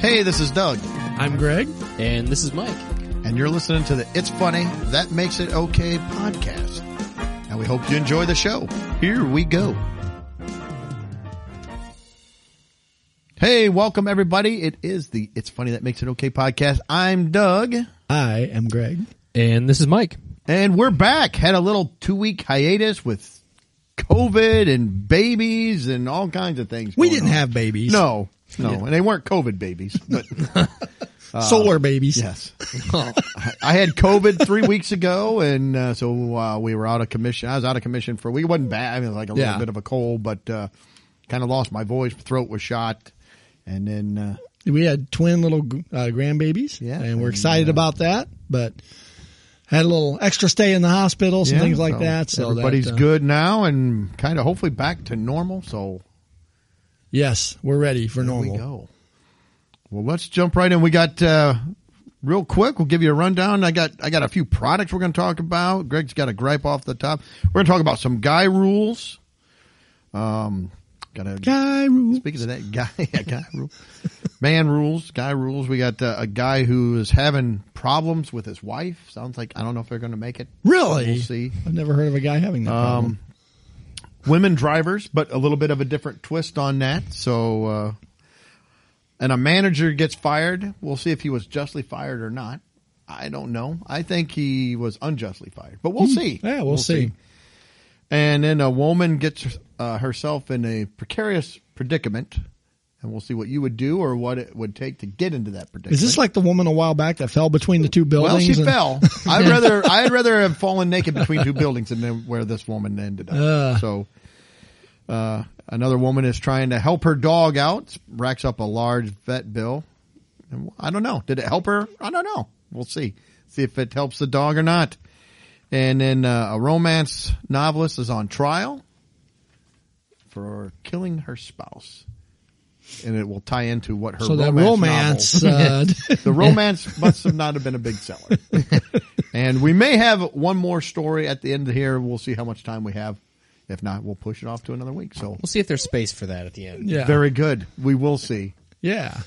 Hey, this is Doug, I'm Greg. And this is Mike. and you're listening to the It's Funny, That Makes It Okay podcast. And we hope you enjoy the show. Here we go. Hey, welcome everybody. It is the It's Funny That Makes It Okay podcast. I'm Doug, I am Greg. And this is Mike. and we're back. Had a little two week hiatus with COVID and babies and all kinds of things. We didn't on. have babies. No, no, and they weren't COVID babies, but solar babies. yes. I- I had COVID three weeks ago, and uh, so uh, we were out of commission. I was out of commission for a week. It wasn't bad. I mean, like a little bit of a cold, but uh, kind of lost my voice. Throat was shot, and then uh, We had twin little uh, grandbabies. Yeah, And we're and, excited uh, about that, but had a little extra stay in the hospital, some yeah, things like so that. So everybody's that, uh, good now, and kind of hopefully back to normal. So Yes, we're ready for There normal. we go. Well, let's jump right in. We got uh, real quick. We'll give you a rundown. I got I got a few products we're going to talk about. Greg's got a gripe off the top. We're going to talk about some guy rules. Um, got a Guy rule. speaking of that guy, yeah, guy rule, man rules, guy rules. We got uh, a guy who is having problems with his wife. Sounds like I don't know if they're going to make it. Really? We'll see. I've never heard of a guy having that problem. Women drivers, but a little bit of a different twist on that. So, uh, and a manager gets fired. We'll see if he was justly fired or not. I don't know. I think he was unjustly fired, but we'll see. Hmm. Yeah, we'll see. And then a woman gets uh, herself in a precarious predicament, and we'll see what you would do or what it would take to get into that predicament. Is this like the woman a while back that fell between the two buildings? Well, she and- fell. I'd rather I'd rather have fallen naked between two buildings than where this woman ended up. Ugh. So, uh, another woman is trying to help her dog out, racks up a large vet bill. I don't know. Did it help her? I don't know. We'll see. See if it helps the dog or not. And then uh, a romance novelist is on trial for killing her spouse. And it will tie into what her So romance, romance, novel- uh, the romance must have not have been a big seller. and we may have one more story at the end here. We'll see how much time we have. If not, we'll push it off to another week. So We'll see if there's space for that at the end. yeah, very good. We will see. yeah.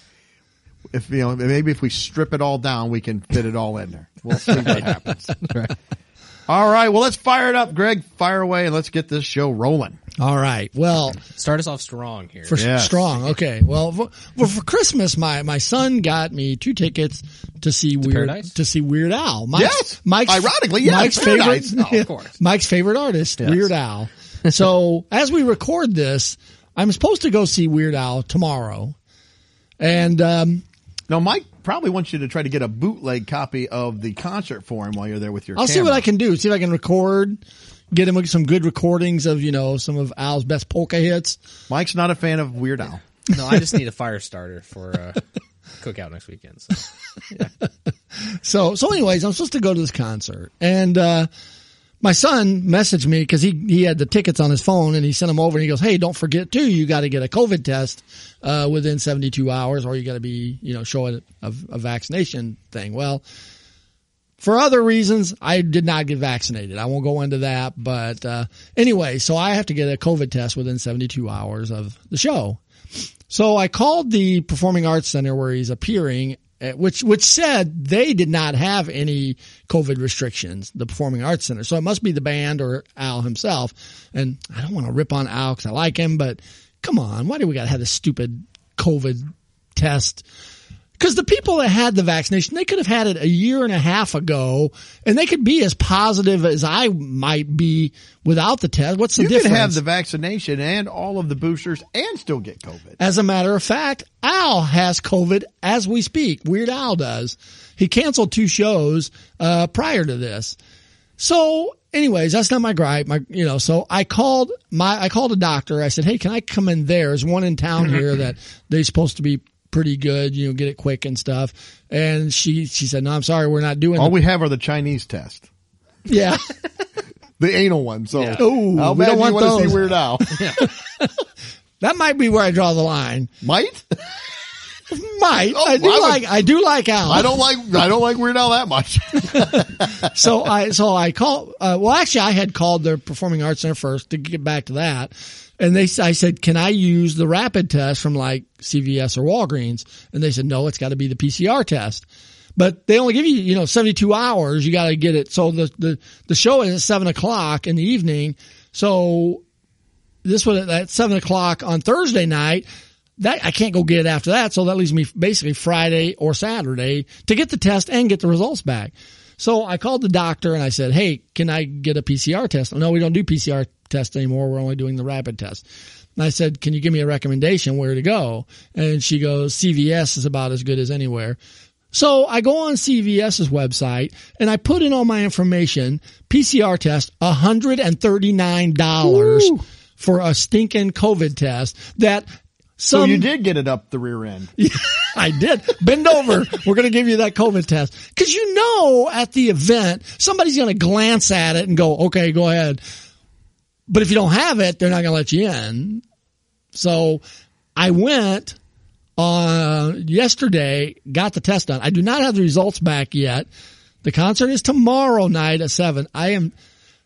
If you know, maybe if we strip it all down, we can fit it all in there. We'll see what happens. All right. Well, let's fire it up, Greg. Fire away and let's get this show rolling. All right. Well, Start us off strong here. for Yes. strong. Okay. Well, for, well, for Christmas, my my son got me two tickets to see Weird Paradise? to see Weird Al. Mike's, Yes. Mike's Ironically, yes, Mike's Paradise. favorite, Oh, of course. Mike's favorite artist, Weird Al. So as we record this, I'm supposed to go see Weird Al tomorrow, and um, Now, Mike probably wants you to try to get a bootleg copy of the concert for him while you're there with your I'll see what. I can do. See if I can record, get him some good recordings of you know some of Al's best polka hits. Mike's not a fan of Weird Al. No, I just need a fire starter for uh, cookout next weekend. So. So, so anyways, I'm supposed to go to this concert and, uh, my son messaged me because he, he had the tickets on his phone and he sent them over and he goes, Hey, don't forget too, you got to get a COVID test, uh, within 72 hours or you got to be, you know, show a, a, a vaccination thing. Well, for other reasons, I did not get vaccinated. I won't go into that, but, uh, anyway, so I have to get a COVID test within 72 hours of the show. So I called the Performing Arts Center where he's appearing, Uh, which which said they did not have any COVID restrictions. The Performing Arts Center, so it must be the band or Al himself. And I don't want to rip on Al because I like him, but come on, why do we got to have this stupid COVID test? Because the people that had the vaccination, they could have had it a year and a half ago, and they could be as positive as I might be without the test. What's the You difference? can have the vaccination and all of the boosters and still get COVID. As a matter of fact, Al has COVID as we speak. Weird Al does. He canceled two shows uh, prior to this. So, anyways, that's not my gripe. My, you know, so I called my, I called a doctor. I said, "Hey, can I come in there? There's one in town here that they're supposed to be pretty good. You know, get it quick and stuff." And she, she said, "No, I'm sorry, we're not doing." All the, we have are the Chinese test, yeah, the anal one. So, Ooh, how we bad don't want want to see Weird Al? that might be where I draw the line. Might? Might Oh, I do I would- like I do like Al. I don't like I don't like Weird Al that much. so I so I call uh, well actually I had called the Performing Arts Center first to get back to that, And they, I said, can I use the rapid test from like CVS or Walgreens? And they said, no, it's got to be the PCR test. But they only give you, you know, 72 hours. You got to get it. So the, the, the show is at seven o'clock in the evening. So this was at seven o'clock on Thursday night. That I can't go get it after that. So that leaves me basically Friday or Saturday to get the test and get the results back. So I called the doctor and I said, Hey, can I get a PCR test? No, we don't do PCR tests anymore. We're only doing the rapid test. And I said, can you give me a recommendation where to go? And she goes, CVS is about as good as anywhere. So I go on CVS's website and I put in all my information, PCR test, $139 Woo. for a stinking COVID test that So you did get it up the rear end. I did. Bend over. We're going to give you that COVID test. Cause you know at the event, somebody's going to glance at it and go, okay, go ahead. But if you don't have it, they're not going to let you in. So I went uh, yesterday, got the test done. I do not have the results back yet. The concert is tomorrow night at seven. I am,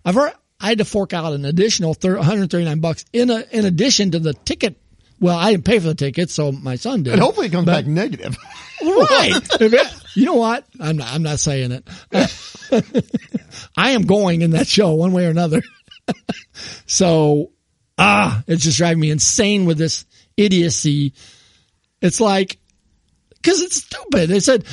I've already, I had to fork out an additional 139 bucks in a, in addition to the ticket. Well, I didn't pay for the ticket, so my son did. And hopefully it comes But- back negative. Right. It- you know what? I'm not, I'm not saying it. I am going in that show one way or another. so, ah, it's just driving me insane with this idiocy. It's like, cause it's stupid. They said,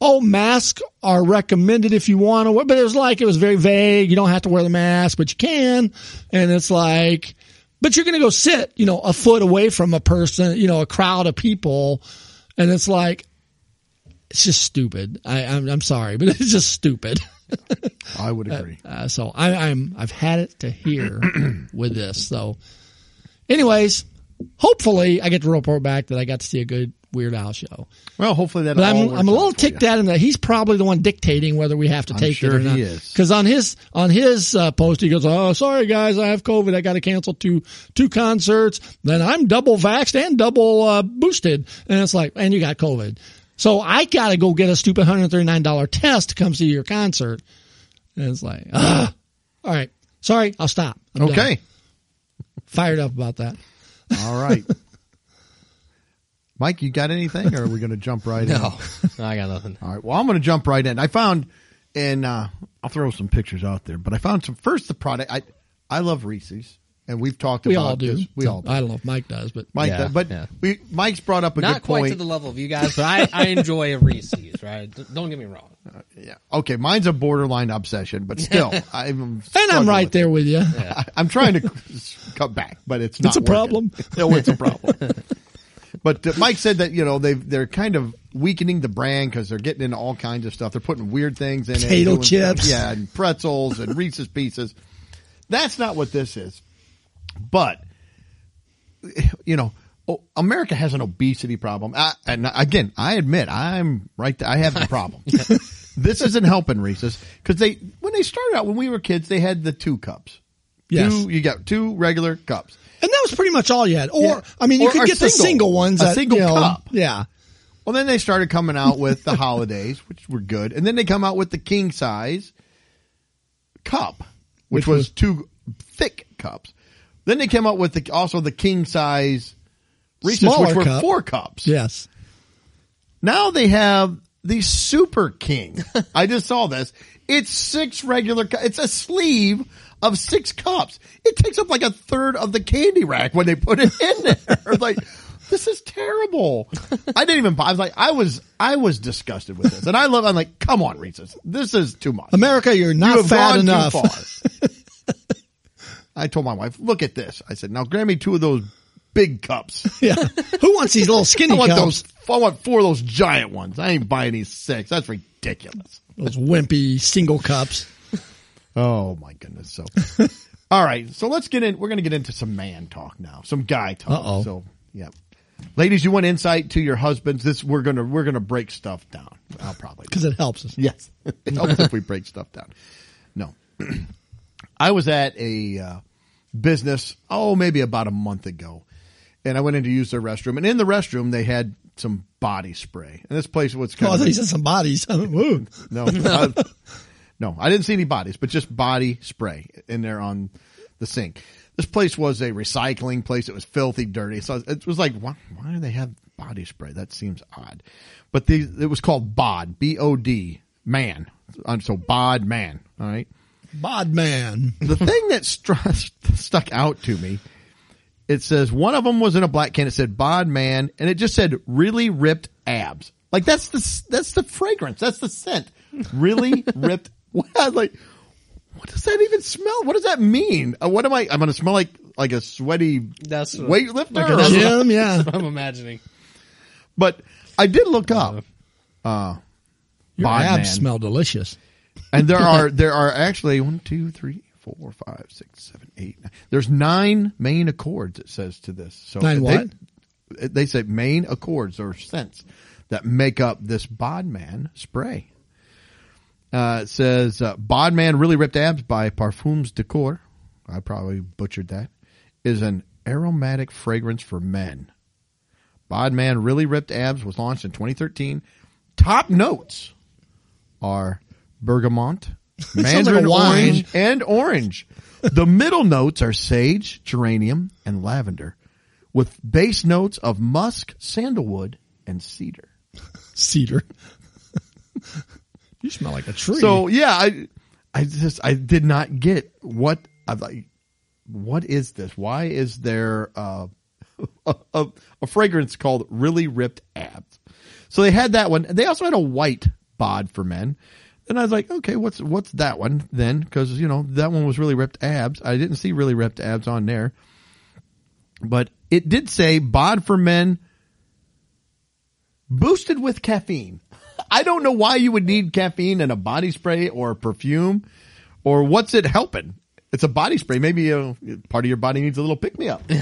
oh, masks are recommended if you want to but it was like, it was very vague. You don't have to wear the mask, but you can. And it's like, but you're going to go sit, you know, a foot away from a person, you know, a crowd of people. And it's like, it's just stupid. I, I'm, I'm sorry, but it's just stupid. I would agree. Uh, so I, I'm, I've had it to hear with this. So anyways, hopefully I get to report back that I got to see a good Weird Al show. Well, hopefully that. I'm, I'm a little ticked at him that he's probably the one dictating whether we have to I'm take sure it or not. Cause on his, on his, uh, post, he goes, Oh, sorry guys, I have COVID. I got to cancel two, two concerts. Then I'm double vaxxed and double, uh, boosted. And it's like, and you got COVID. So I got to go get a stupid $139 test to come see your concert. And it's like, ah, all right. Sorry, I'll stop. I'm done. Okay. Fired up about that. All right. Mike, you got anything, or are we going to jump right in? No, no, I got nothing. All right. Well, I'm going to jump right in. I found, and uh, I'll throw some pictures out there, but I found some. First, the product. I I love Reese's, and we've talked We about all do. this. We all do. I don't know if Mike does, but Mike, Yeah, does, but yeah. we Mike's brought up a Not good quite point. to the level of you guys, but I, I enjoy a Reese's, right? Don't get me wrong. yeah. Okay, mine's a borderline obsession, but still, I'm and I'm right with there with you. it. I, I'm trying to cut back, but it's not. It's a working. problem. No, it's a problem. But uh, Mike said that you know they they're kind of weakening the brand because they're getting into all kinds of stuff. They're putting weird things in Potato it, doing chips. yeah, and pretzels and Reese's Pieces. That's not what this is. But you know, America has an obesity problem. I, and again, I admit I'm right. There. I have the problem. this isn't helping Reese's because they when they started out when we were kids they had the two cups. Yes. Two, you got two regular cups. And that was pretty much all you had. Or, Yeah. I mean, you Or could get the single- single ones. a that, single you know, cup. Yeah. Well, then they started coming out with the holidays, which were good, and then they come out with the king size cup, which, Which was, was- two thick cups. Then they came out with the, also the king size Reese's, which were cup. four cups. Yes. Now they have the super king. I just saw this. It's six regular. It's a sleeve of six cups. It takes up like a third of the candy rack when they put it in there. like this is terrible. I didn't even. buy I was like, I was, I was disgusted with this, and I love. I'm like, come on, Reese's. This is too much. America, you're not have fat enough. I told my wife, look at this. I said, now grab me two of those big cups. yeah. Who wants these little skinny I want cups? those. I want four of those giant ones. I ain't buying these six. That's ridiculous. Those wimpy single cups. Oh my goodness. So, all right. So let's get in. We're going to get into some man talk now. Some guy talk. Uh-oh. So yeah, ladies, you want insight to your husbands? This we're gonna we're gonna break stuff down. I'll probably Cause it helps us. Yes, it helps if we break stuff down. No, I was at a uh, business. Oh, maybe about a month ago, and I went in to use their restroom. And in the restroom, they had some body spray. And this place was Oh, kind I of you said some bodies. Woo. no, I- no, I didn't see any bodies, but just body spray in there on the sink. this place was a recycling place. It was filthy, dirty. So it was like, why, why do they have body spray? That seems odd. But the, it was called BOD, B-O-D, man. Um, So BOD man. All right. Bod man. The thing that stru- stuck out to me, it says one of them was in a black can. It said bod man and it just said really ripped abs. Like that's the, that's the fragrance. That's the scent. Really ripped. Wow, like, what does that even smell? What does that mean? Uh, what am I? I'm going to smell like, like a sweaty That's what- weightlifter. Like or- a Jim, yeah. I'm imagining. but I did look up, uh, Your abs man. smell delicious. and there are there are actually one, two, three, four, five, six, seven, eight. Nine. There's nine main accords. It says to this. So Nine they, what? They say main accords or scents that make up this Bodman spray. Uh, it says uh, Bodman really ripped abs by Parfums de Coeur. I probably butchered that. Is an aromatic fragrance for men. Bodman really ripped abs was launched in 2013. Top notes are bergamot, mandarin wine. orange, and orange. The middle notes are sage, geranium, and lavender, with base notes of musk, sandalwood, and cedar. Cedar. you smell like a tree. So yeah, I, I just I did not get what I like. What is this? Why is there a, a, a fragrance called "Really Ripped Abs"? So they had that one. They also had a white bod for men. And I was like, okay, what's what's that one then? Because you know that one was really ripped abs. I didn't see really ripped abs on there, but it did say bod for men boosted with caffeine. I don't know why you would need caffeine in a body spray or perfume or what's it helping? It's a body spray. Maybe a part of your body needs a little pick me up. Get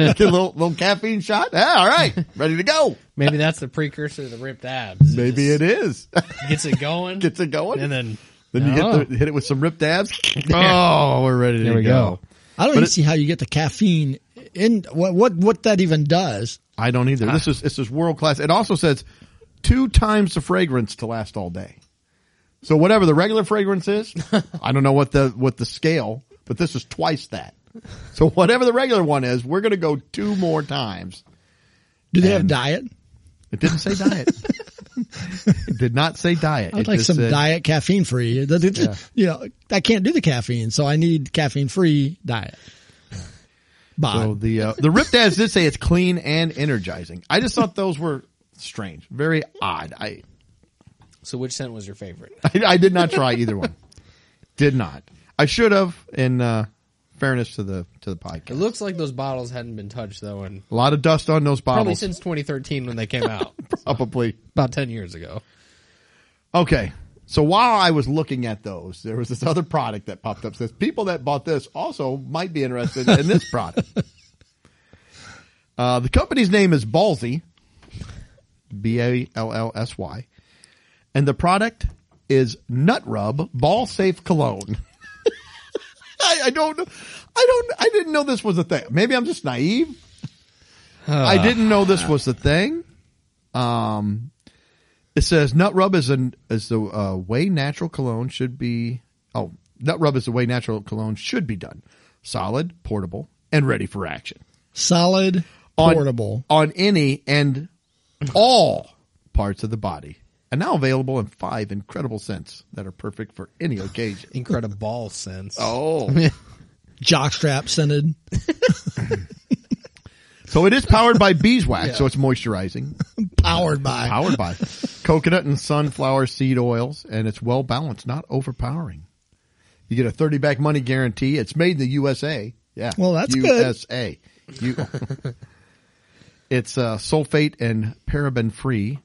a little, little caffeine shot. Yeah, all right. Ready to go. Maybe that's the precursor to the ripped abs. Maybe it is. gets it going. Gets it going. and then then you Oh. hit, the, hit it with some ripped abs. Oh, we're ready There to we go. go. I don't but even it- see how you get the caffeine in what what what that even does. I don't either. This ah. is this is world class. It also says two times the fragrance to last all day. So whatever the regular fragrance is, I don't know what the what the scale, but this is twice that. So whatever the regular one is, we're going to go two more times. Do they have diet? It didn't say diet. it did not say diet. I'd It like some said- diet caffeine free. You know, I can't do the caffeine, so I need caffeine free diet. Bod. So the uh, the ripped ads did say it's clean and energizing. I just thought those were strange, very odd. I so which scent was your favorite? I, I did not try either one. Did not. I should have. In uh, fairness to the to the podcast, It looks like those bottles hadn't been touched though, and a lot of dust on those probably bottles. since 2013 when they came out, Probably. about 10 years ago. Okay. So while I was looking at those, there was this other product that popped up. Says people that bought this also might be interested in this product. Uh, the company's name is Ballsy, B A L L S Y, and the product is Nut Rub Ball Safe Cologne. I, I don't, know- I don't, I didn't know this was a thing. Maybe I'm just naive. I didn't know this was the thing. Um, it says nut rub is an is the uh, way natural cologne should be. Oh, nut rub is the way natural cologne should be done. Solid, portable, and ready for action Solid, on, portable. on any and all parts of the body. And now available in five incredible scents that are perfect for any occasion. Incredible ball scents. Oh, jockstrap scented. so it is powered by beeswax, so it's moisturizing. Powered by. Powered by coconut and sunflower seed oils, and it's well balanced, not overpowering. You get a 30 back money guarantee. It's made in the USA. Yeah. Well, that's good. USA. You, it's uh, sulfate and paraben free.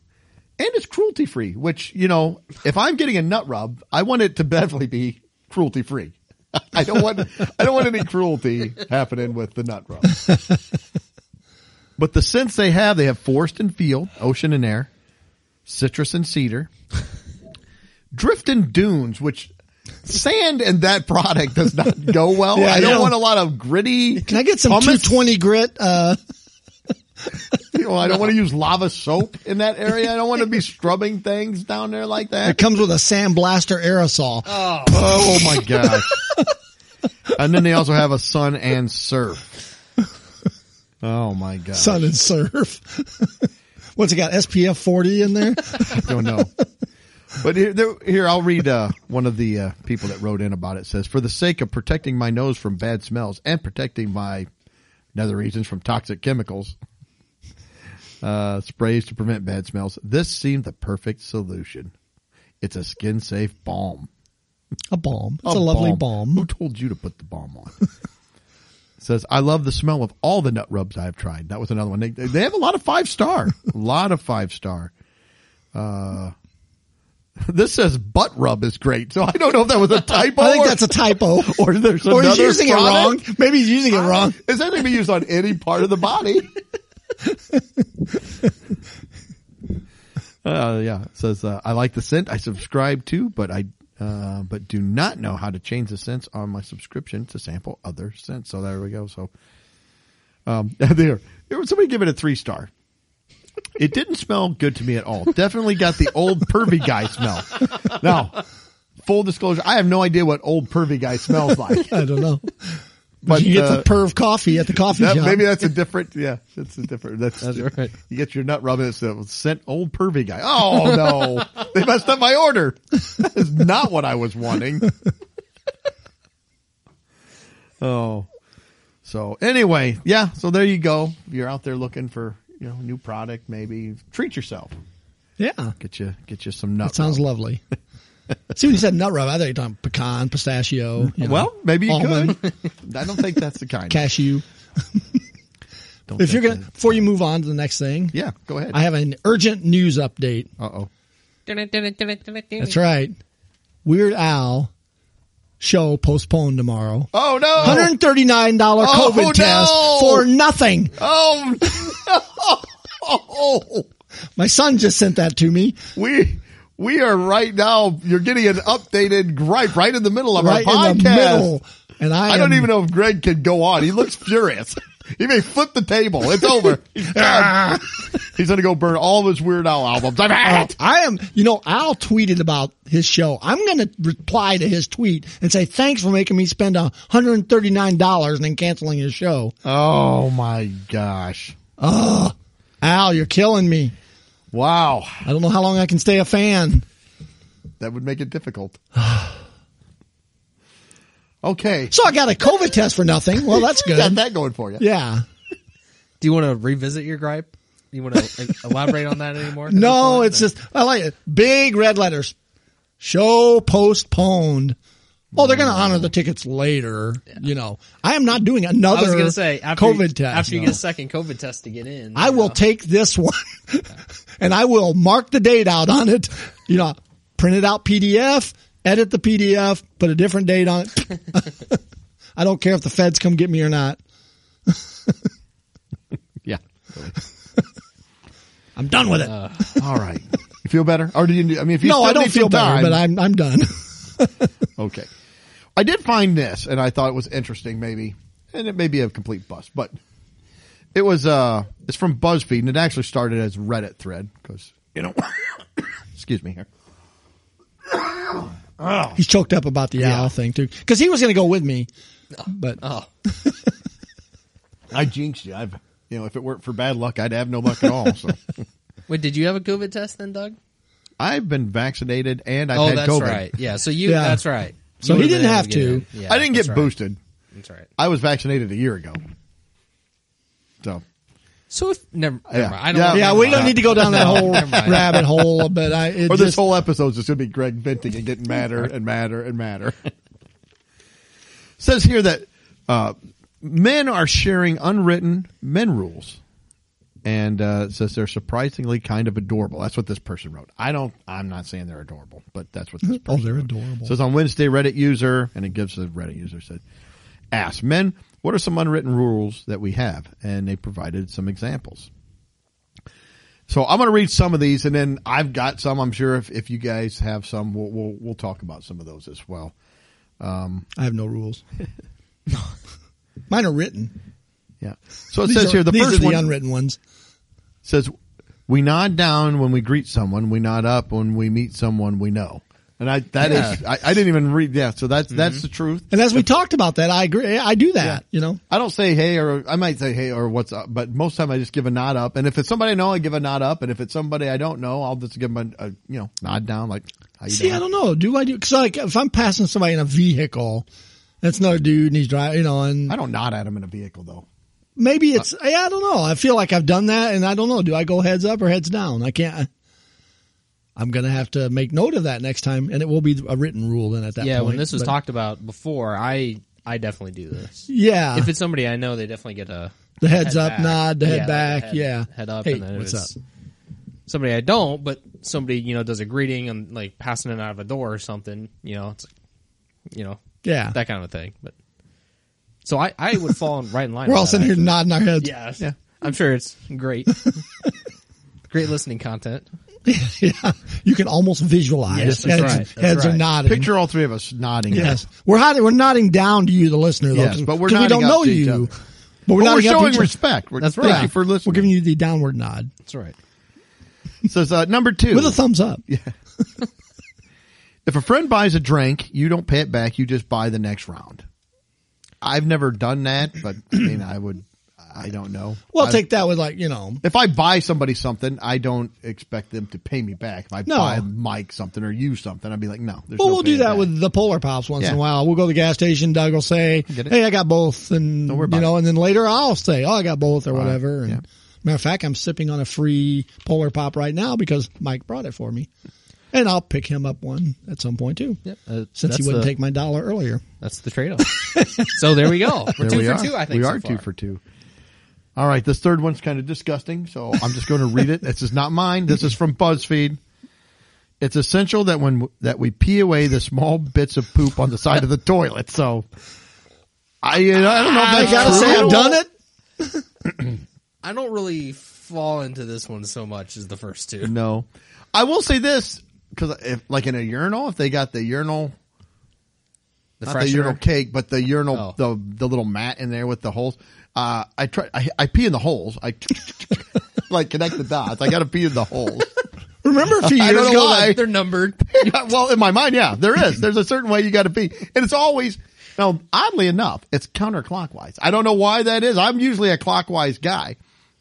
And it's cruelty free, which, you know, if I'm getting a nut rub, I want it to definitely be cruelty free. I don't want, I don't want any cruelty happening with the nut rub. But the scents they have, they have forest and field, ocean and air, citrus and cedar, drift and dunes, which sand and that product does not go well. Yeah, I don't yeah. want a lot of gritty. Can I get some hummus. 220 grit? Uh, You know, I don't want to use lava soap in that area. I don't want to be scrubbing things down there like that. it comes with a sandblaster aerosol. Oh my gosh. and then they also have a sun and surf. Oh my god! Sun and surf. What's it got? SPF 40 in there? I don't know. But here, there, here I'll read uh, one of the uh, people that wrote in about it. it. Says, for the sake of protecting my nose from bad smells and protecting my nether regions from toxic chemicals, uh, sprays to prevent bad smells. This seemed the perfect solution. It's a skin safe balm. A balm. It's a, lovely balm. Who told you to put the balm on? says, I love the smell of all the nut rubs I've tried. That was another one. They, they have a lot of five star, a lot of five star. Uh, this says butt rub is great, so I don't know if that was a typo. I think or, that's a typo. or there's or he's using product. it wrong. Maybe he's using it wrong. Is that going to be used on any part of the body? uh, yeah, it says uh, I like the scent. I subscribe to, but I uh, but do not know how to change the scents on my subscription to sample other scents. So there we go. So um, there, there somebody give it a three star. It didn't smell good to me at all. Definitely got the old pervy guy smell. Now, full disclosure, I have no idea what old pervy guy smells like. I don't know. But you get uh, the perv coffee at the coffee that, shop. maybe that's a different. Yeah, that's a different. That's, That's right. You get your nut rubbing. It's a sent old pervy guy. Oh no, they messed up my order. That is not what I was wanting. Oh, so anyway, yeah. So there you go. If you're out there looking for you know new product, maybe treat yourself. yeah. Get you get you some nuts. That sounds rub. lovely. See when you said nut rub, I thought you were talking pecan, pistachio. you know, Well, maybe you almond, could. I don't think that's the kind. cashew. Don't If you're gonna, that- before you move on to the next thing, yeah, go ahead. I have an urgent news update. Uh oh. That's right. Weird Al show postponed tomorrow. Oh no. Hundred and thirty nine dollar Oh, COVID no! test for nothing. Oh no. My son just sent that to me We we are right now. You're getting an updated gripe right in the middle of right our podcast. in the middle, and I, I don't even know if Greg can go on. He looks furious. He may flip the table. It's over. He's. He's gonna go burn all of his Weird Al albums. I've had it. I am, you know, Al tweeted about his show. I'm going to reply to his tweet and say, thanks for making me spend $139 and then canceling his show. Oh my gosh! Al, you're killing me. Wow, I don't know how long I can stay a fan. that would make it difficult. Okay, So I got a COVID test for nothing. Well, that's good. you got that going for you. Yeah. Do you want to revisit your gripe? You want to elaborate on that anymore? No, it's point? just, I like it. Big red letters. Show postponed. Oh, they're going to honor the tickets later. You know, I am not doing another I was going to say after COVID you, test. after you no. get a second COVID test to get in. I you will know. take this one and I will mark the date out on it. You know, print it out PDF, edit the PDF, put a different date on it. I don't care if the feds come get me or not. Yeah. I'm done with it. Uh, all right. You feel better, or do you? I mean, if you no, I don't feel some better, time- but I'm I'm done. Okay. I did find this and I thought it was interesting maybe, and it may be a complete bust, but it was, uh, it's from BuzzFeed and it actually started as Reddit thread because, you know, excuse me here. He's choked up about the Al thing too, because he was going to go with me, but Oh, I jinxed you. I've, you know, if it weren't for bad luck, I'd have no luck at all. So wait, did you have a COVID test then, Doug? I've been vaccinated and I've oh, had that's COVID. right. Yeah, so you. Yeah. That's right. So he didn't have able to. Yeah, I didn't that's get right. boosted. That's right. I was vaccinated a year ago. So So if never, Yeah. never mind. I don't. Yeah. wanna- yeah, never we don't need to go down that whole Never mind. rabbit hole. But I, it or this just, whole episode is just going to be Greg venting and getting madder and madder and madder. Says here that uh, men are sharing unwritten men rules, and uh, says they're surprisingly kind of adorable. That's what this person wrote. I don't. I'm not saying they're adorable, but that's what this. Person. oh, they're wrote. adorable. Says on Wednesday, Reddit user, and it gives the Reddit user said, "Ask men, what are some unwritten rules that we have?" And they provided some examples. So I'm going to read some of these, and then I've got some. I'm sure if, if you guys have some, we'll, we'll we'll talk about some of those as well. I have no rules. Mine are written. Yeah. So it These says are- here the these first are the one unwritten ones. Says we nod down when we greet someone. We nod up when we meet someone we know. And I that is Yeah. Mm-hmm. I, I didn't even read. Yeah, so that's that's the truth. And as we talked about that, I agree. I do that. You know, I don't say hey or I might say hey or what's up, but most of the time I just give a nod up. And if it's somebody I know, I give a nod up. And if it's somebody I don't know, I'll just give them a, a you know nod down like how you see, doing? I don't know. Do I do? Cause like if I'm passing somebody in a vehicle, that's another dude and he's driving, you know, and I don't nod at him in a vehicle though. Maybe it's, yeah, I don't know. I feel like I've done that and I don't know. Do I go heads up or heads down? I can't. I'm going to have to make note of that next time and it will be a written rule then at that yeah, point. when this was But- talked about before, I I definitely do this. Yeah. If it's somebody I know, they definitely get a the heads head up back. nod, the head Yeah, back. head- yeah. head up, Hey, and then what's it's up? somebody I don't, but somebody you know does a greeting and like passing it out of a door or something. You know, it's you know Yeah. that kind of a thing. But so I I would fall in right in line. We're all sitting here nodding our heads. Yeah, yeah. I'm sure it's great. great listening content. yeah. You can almost visualize. Yes, that's heads, right. That's heads are nodding. Picture all three of us nodding. Yes, we're nodding, we're nodding down to you, the listener, though, Yes, 'cause- but we're 'cause we don't know you. But we're, But we're nodding up to showing respect. We're, That's thank you for listening. We're giving you the downward nod That's right. says uh, number two. with a thumbs up. Yeah. if a friend buys a drink, you don't pay it back. You just buy the next round. I've never done that, but I mean, I would. I don't know. Well, I- take that with like you know, if I buy somebody something, I don't expect them to pay me back. If I No. buy Mike something or you something, I'd be like, no. There's well, no we'll do that back. with the Polar Pops once in a while. We'll go to the gas station. Doug will say, "Hey, I got both," and you know, and then later I'll say, "Oh, I got both" or whatever. And Yeah. matter of fact, I'm sipping on a free Polar Pop right now because Mike brought it for me, and I'll pick him up one at some point too. Yep. Uh, Since he wouldn't the, take my dollar earlier. That's the trade off. so there we go. We're There two we for are. two. I think we so are two for two. All right, this third one's kind of disgusting, so I'm just going to read it. This is not mine. This is from BuzzFeed. It's essential that when that we pee away the small bits of poop on the side of the toilet. So I I don't know if I gotta true. say, I've done it. I don't really fall into this one so much as the first two. No, I will say this because if like in a urinal, if they got the urinal, The not the urinal cake, but the urinal, Oh. the the little mat in there with the holes. Uh, I try. I, I pee in the holes. I like connect the dots. I got to pee in the holes. Remember a few I years don't know ago? why. that- They're numbered. Yeah, well, in my mind, yeah, there is. There's a certain way you got to pee, and it's always. Now, oddly enough, it's counterclockwise. I don't know why that is. I'm usually a clockwise guy,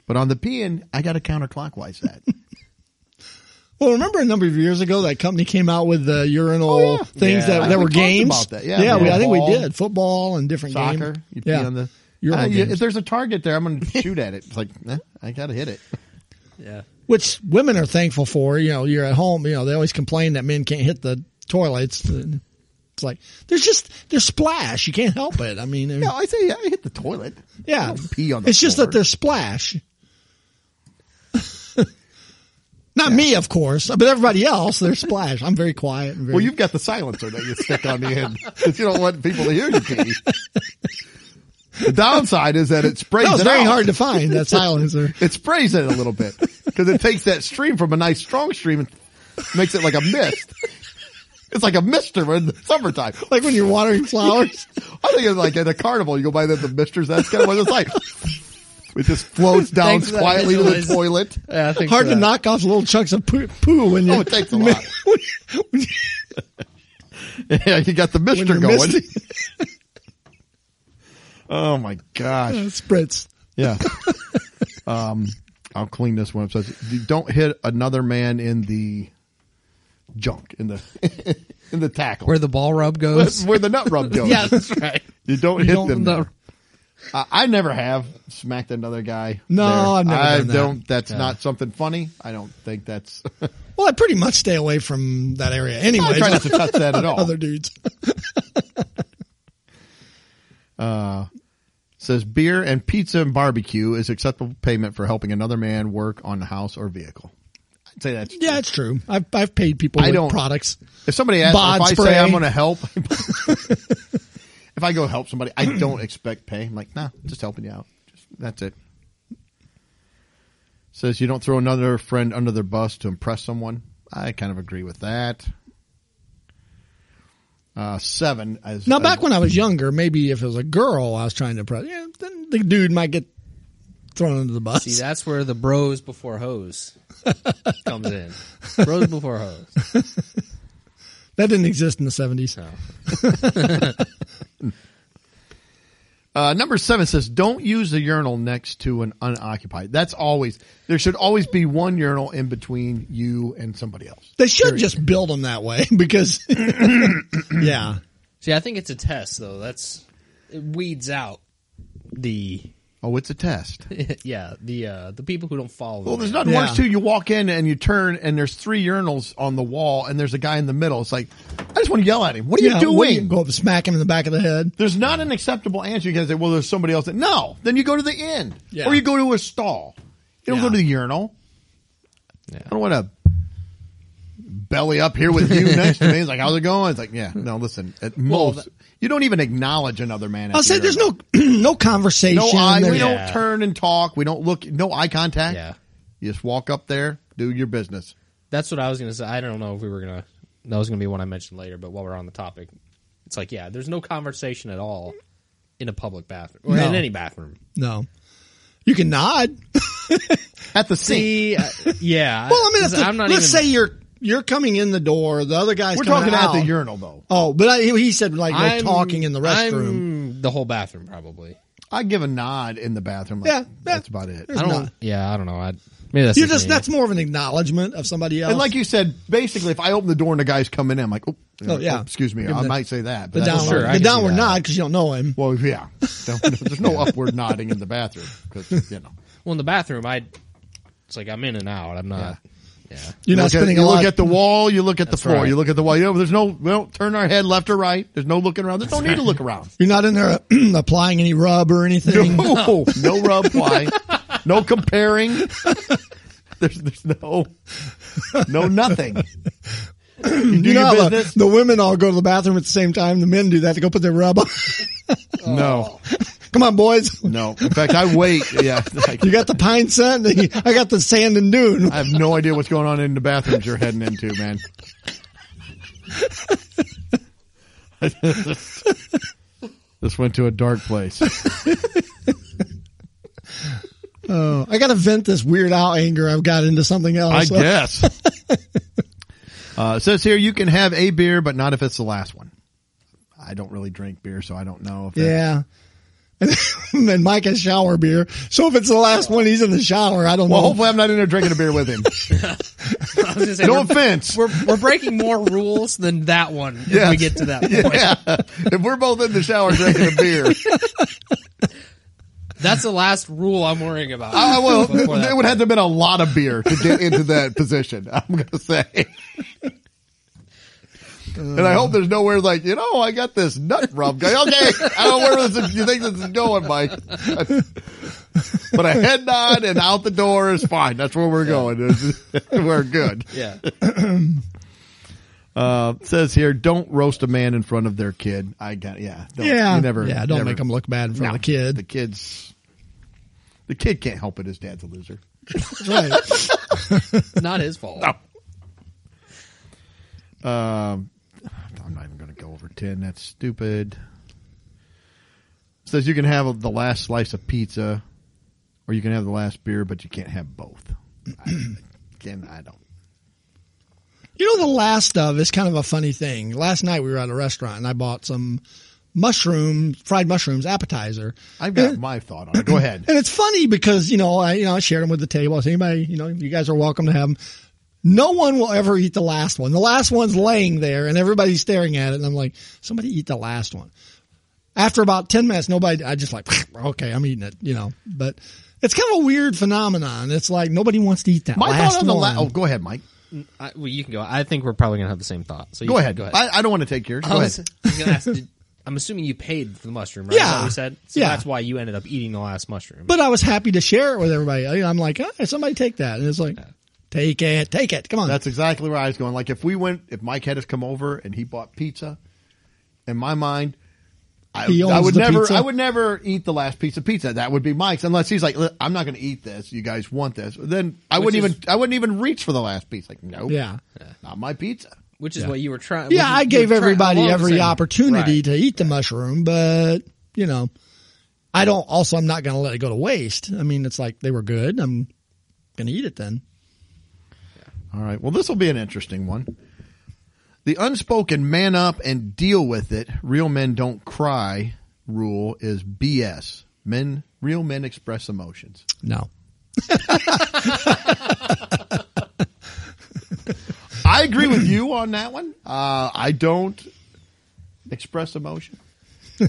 but on the peeing, I got to counterclockwise that. Well, remember a number of years ago that company came out with the urinal Oh, yeah. things Yeah. that, that were games. about that. Yeah, yeah, we we, I think we did football and different Soccer, games. you pee yeah. on the. Urinal Uh, you- if there's a target there, I'm going to shoot at it. It's like eh, I got to hit it. Yeah. Which women are thankful for. You know, you're at home. You know, they always complain that men can't hit the toilets. It's like there's just there's splash. You can't help it. I mean, No, I say I hit the toilet. yeah, I don't pee on the it's just floor. that there's splash. Not me, of course, but everybody else. There's splash. I'm very quiet. And very, Well, you've got the silencer that you stick on the end because you don't want people to hear you pee. The downside is that it sprays that was it very out. hard to find. That silencer. It sprays it a little bit because it takes that stream from a nice strong stream and makes it like a mist. It's like a mister in the summertime. like when you're watering flowers. I think it's like at a carnival, you go by the, the misters. That's kind of what it's like. It just floats down Thanks for that quietly to the toilet. Yeah, I think Hard so. to knock off little chunks of poo, poo when you. Oh, it takes a lot. Yeah, you got the mister you're going. misty. Oh my gosh. spritz. Yeah. um, I'll clean this one up. Says, "You don't hit another man in the junk in the in the tackle Where the ball rub goes. where the nut rub goes. yeah, that's right. You don't hit them. there. I, I never have smacked another guy. No, there. I've never I done that. don't. That's Yeah. not something funny. I don't think that's. Well, I pretty much stay away from that area anyway. I try not to touch that at all. Other dudes. Uh, says beer and pizza and barbecue is acceptable payment for helping another man work on the house or vehicle. I'd say that's Yeah, it's true. I've I've paid people I with don't- products. If somebody asks, if I spray. say I'm going to help, if I go help somebody, I don't expect pay. I'm like, nah, just helping you out. Just, that's it. Says you don't throw another friend under their bus to impress someone. I kind of agree with that. Uh, seven. As, Now, as- back when I was younger, maybe if it was a girl I was trying to impress, yeah, then the dude might get thrown under the bus. See, that's where the bros before hose comes in. Bros before hose. That didn't exist in the seventies. Uh, number seven says, don't use the urinal next to an unoccupied. That's always, there should always be one urinal in between you and somebody else. They should just build them that way because, yeah, See, I think it's a test though. That's it weeds out the Oh, it's a test. yeah the uh the people who don't follow. Well, there's man. nothing Yeah. worse too. You walk in and you turn and there's three urinals on the wall and there's a guy in the middle. It's like, I just want to yell at him. What are yeah, you what do doing? you go up and smack him in the back of the head. There's not an acceptable answer. You can say, well, there's somebody else. That, no, then you go to the end Yeah. or you go to a stall. You don't Yeah. go to the urinal. Yeah. I don't want to belly up here with you next to me. It's like, how's it going? It's like, yeah, no, listen, at most, you don't even acknowledge another man. I'll say there's no no conversation. no eye. We There's- don't turn and talk. We don't look. No eye contact. Yeah. You just walk up there, do your business. That's what I was gonna say. I don't know if we were gonna. That was gonna be one I mentioned later, but while we're on the topic, it's like yeah, there's no conversation at all in a public bathroom or No. in any bathroom. no. You can nod. At the sink. See, uh, yeah. Well, I mean, the, I'm not let's even, say you're you're coming in the door, the other guy's We're coming talking about the urinal though. Oh, but I, he said like no I'm talking in the restroom. I'm the whole bathroom probably. I give a nod in the bathroom. Like, Yeah, yeah. that's about it. I don't. not. Yeah, I don't know. I maybe that's You're just just me. that's more of an acknowledgement of somebody else. And like you said, basically, if I open the door and the guy's coming in, I'm like, oh, Oh, yeah. excuse me, Give I might say that. But that's downward, Sure, I the downward that. nod because you don't know him. well, yeah. There's no upward nodding in the bathroom because you know. well in the bathroom. I. It's like I'm in and out. I'm not. Yeah. You're You not look at, spending you a lot. look at the wall, you look at the floor, right. you look at the wall. You know, there's no, we don't turn our head left or right. There's no looking around. There's no need to look around. you're not in there uh, applying any rub or anything. No, no rub ply, no comparing. There's, there's no, no nothing. You do You know, the, business. the women all go to the bathroom at the same time. The men do that to go put their rub on. No, oh. Come on, boys. no. In fact, I wait. Yeah, You got the pine scent. I got the sand and dune. I have no idea what's going on in the bathrooms you're heading into, man. this went to a dark place. Oh, I got to vent this Weird Al anger I've got into something else. I guess. uh, it says here you can have a beer, but not if it's the last one. I don't really drink beer, so I don't know if that, Yeah. And then Mike has shower beer. So if it's the last one, he's in the shower. I don't know. Well, know. hopefully I'm not in there drinking a beer with him. I was gonna say, No we're, offense. we're we're breaking more rules than that one. If Yes. we get to that point. Yeah. If we're both in the shower drinking a beer, That's the last rule I'm worrying about. I, well, before that it would have to have been a lot of beer to get into that position. I'm going to say. And I hope there's nowhere like, you know, I got this nut rub guy. Okay. I don't know where this is, you think this is going, Mike. But a head nod and out the door is fine. That's where we're going. we're good. Yeah. Uh, says here, don't roast a man in front of their kid. I got, yeah. Don't, yeah. You never, yeah. Don't never- make them look bad in front No, of the kid. The kid's, the kid can't help it. His dad's a loser. That's right. Not his fault. Um, I'm not even going to go over 10. That's stupid. says you can have the last slice of pizza or you can have the last beer, but you can't have both. I, again, I don't. You know, the last of is kind of a funny thing. Last night we were at a restaurant and I bought some mushroom, fried mushrooms appetizer. I've got my thought on it. Go ahead. And it's funny because, you know, I, you know, I shared them with the table. I said, anybody, you know, you guys are welcome to have them. No one will ever eat the last one. The last one's laying there and everybody's staring at it. And I'm like, somebody eat the last one. After about 10 minutes, nobody, I just like, okay, I'm eating it, you know, but it's kind of a weird phenomenon. It's like nobody wants to eat that My last thought on the one. la- Oh, go ahead, Mike. I, well, you can go. I think we're probably gonna have the same thought. So you Go can- ahead. Go ahead. I, I don't want to take yours. Go I was, ahead. I was gonna ask, did, I'm assuming you paid for the mushroom, right? Yeah. Is that what you said. So Yeah. That's why you ended up eating the last mushroom. but I was happy to share it with everybody. I- I'm like, hey, somebody take that. And it's like, take it, take it. Come on. That's exactly where I was going. Like if we went, if Mike had us come over and he bought pizza, in my mind, I, I would never, pizza? I would never eat the last piece of pizza. That would be Mike's, unless he's like, I'm not going to eat this. You guys want this? Then I Which wouldn't is- even, I wouldn't even reach for the last piece. Like, no, yeah. not my pizza. which is what you were trying. Yeah, I gave everybody every opportunity opportunity to eat the mushroom, but you know, I don't. Also, I'm not going to let it go to waste. I mean, it's like they were good. I'm going to eat it then. All right. Well, this will be an interesting one. The unspoken man up and deal with it, real men don't cry rule is BS. Men, real men express emotions. No. I agree with you on that one. Uh, I don't express emotion.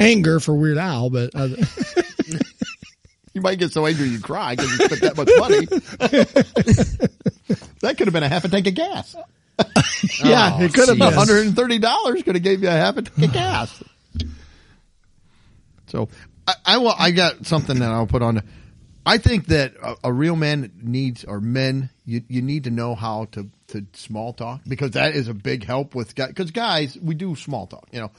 Anger for Weird Al, but uh, You might get so angry you cry because you spent that much money. that could have been a half a tank of gas. yeah, Oh, it could have been. $130 could have gave you a half a tank of gas. So I, I will, I got something that I'll put on. I think that a, a real man needs, or men, you, you need to know how to, to small talk because that is a big help with guys. Cause guys, we do small talk, you know.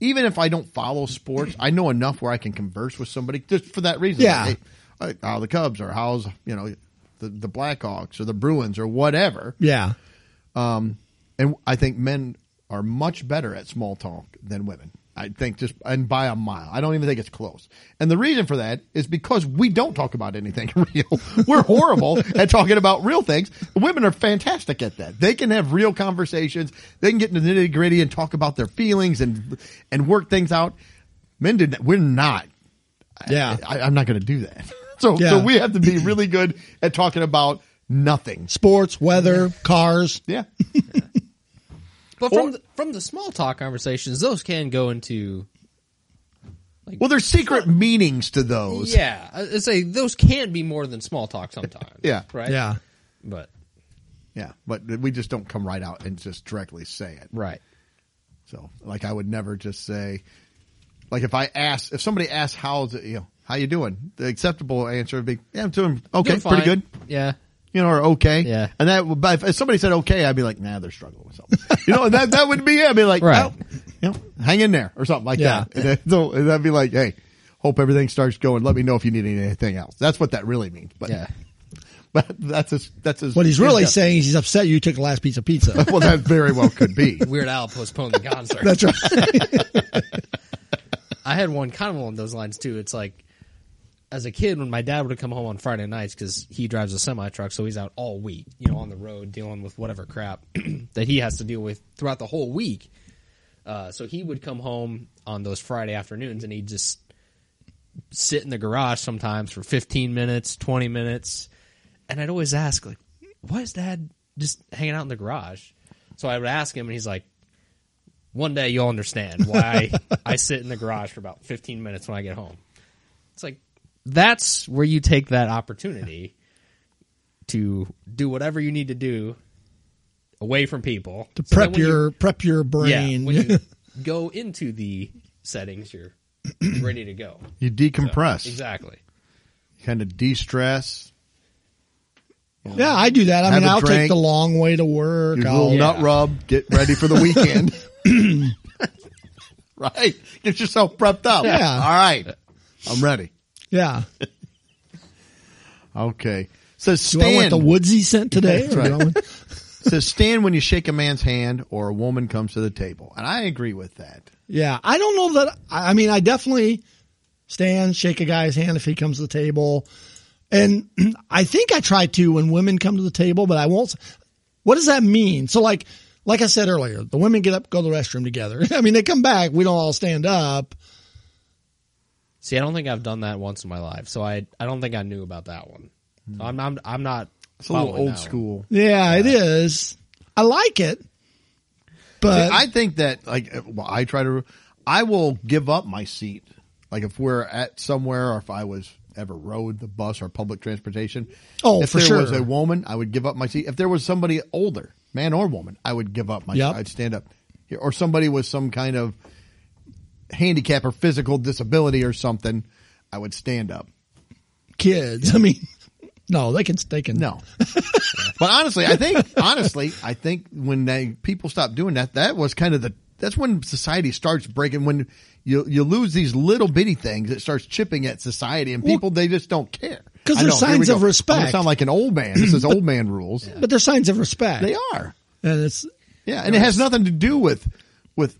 Even if I don't follow sports, I know enough where I can converse with somebody just for that reason. Yeah. Like, hey, how the Cubs or how's, you know, the, the Blackhawks or the Bruins or whatever. Yeah. Um, and I think men are much better at small talk than women. I think just and by a mile. I don't even think it's close. And the reason for that is because we don't talk about anything real. We're horrible at talking about real things. Women are fantastic at that. They can have real conversations. They can get into the nitty gritty and talk about their feelings and and work things out. Men did we're not. Yeah. I, I'm not going to do that. So Yeah. so we have to be really good at talking about nothing. Sports, weather, cars. Yeah. But from the, from the small talk conversations, those can go into like, Well, there's secret meanings to those. yeah. I I'd say those can be more than small talk sometimes. Yeah. right. Yeah. but Yeah, but we just don't come right out and just directly say it. right. So, like, I would never just say, like, if I ask, if somebody asks, "How's it?" You know, how you doing? The acceptable answer would be, "Yeah, I'm doing okay, Doing pretty good." Yeah. You know, or okay. Yeah. And that, would- but if somebody said okay, I'd be like, "Nah, they're struggling with something." you know, that that would be it. I'd be like, Right. "Well, you know, hang in there," or something like Yeah. that. And then, so and that'd be like, "Hey, hope everything starts going. Let me know if you need anything else." That's what that really means. But Yeah. but that's as that's as What he's really in-depth. saying is he's upset you took the last piece of pizza. Well, that very well could be. Weird Al postponed the concert. That's right. I had one kind of along those lines too. It's like, as a kid, when my dad would come home on Friday nights because he drives a semi truck, so he's out all week, you know, on the road dealing with whatever crap that he has to deal with throughout the whole week. Uh, so he would come home on those Friday afternoons and he'd just sit in the garage sometimes for 15 minutes, 20 minutes. And I'd always ask, like, why is dad just hanging out in the garage? So I would ask him and he's like, one day you'll understand why I, I sit in the garage for about 15 minutes when I get home. It's like, that's where you take that opportunity to do whatever you need to do away from people. to So prep when you- your prep your yeah, brain. when you go into the settings, you're ready to go. You decompress, Exactly. kind of de-stress. yeah, I do that. I Have mean, I'll take the long way to work. Your I'll- little Yeah. nut rub. Get ready for the weekend. right. Get yourself prepped up. Yeah. All right. I'm ready. Yeah. Okay. Says Do I want the woodsy scent today? That's or do I right. says stand when you shake a man's hand or a woman comes to the table, and I agree with that. yeah, I don't know that. I I mean, I definitely stand, shake a guy's hand if he comes to the table, and I think I try to when women come to the table, but I won't. What does that mean? So, like, like I said earlier, the women get up, go to the restroom together. I mean, they come back, we don't all stand up. See, I don't think I've done that once in my life, so I I don't think I knew about that one. So I'm, I'm I'm not. It's a little old school. Yeah, it is. I like it, but I think that like well, I try to I will give up my seat. Like if we're at somewhere or if I was ever rode the bus or public transportation. Oh, if for there was a woman, I would give up my seat. If there was somebody older, man or woman, I would give up my Yep. seat. I'd stand up. Or somebody with some kind of handicap or physical disability or something, I would stand up. kids. I mean, no, they can. They can. No. but honestly, I think honestly, I think when they people stop doing that, that was kind of the that's when society starts breaking when you you lose these little bitty things it starts chipping at society and people they just don't care. Cause they're know, signs of respect. gonna sound like an old man this is old man rules but they're signs of respect. they are and it's yeah and it has nothing to do with with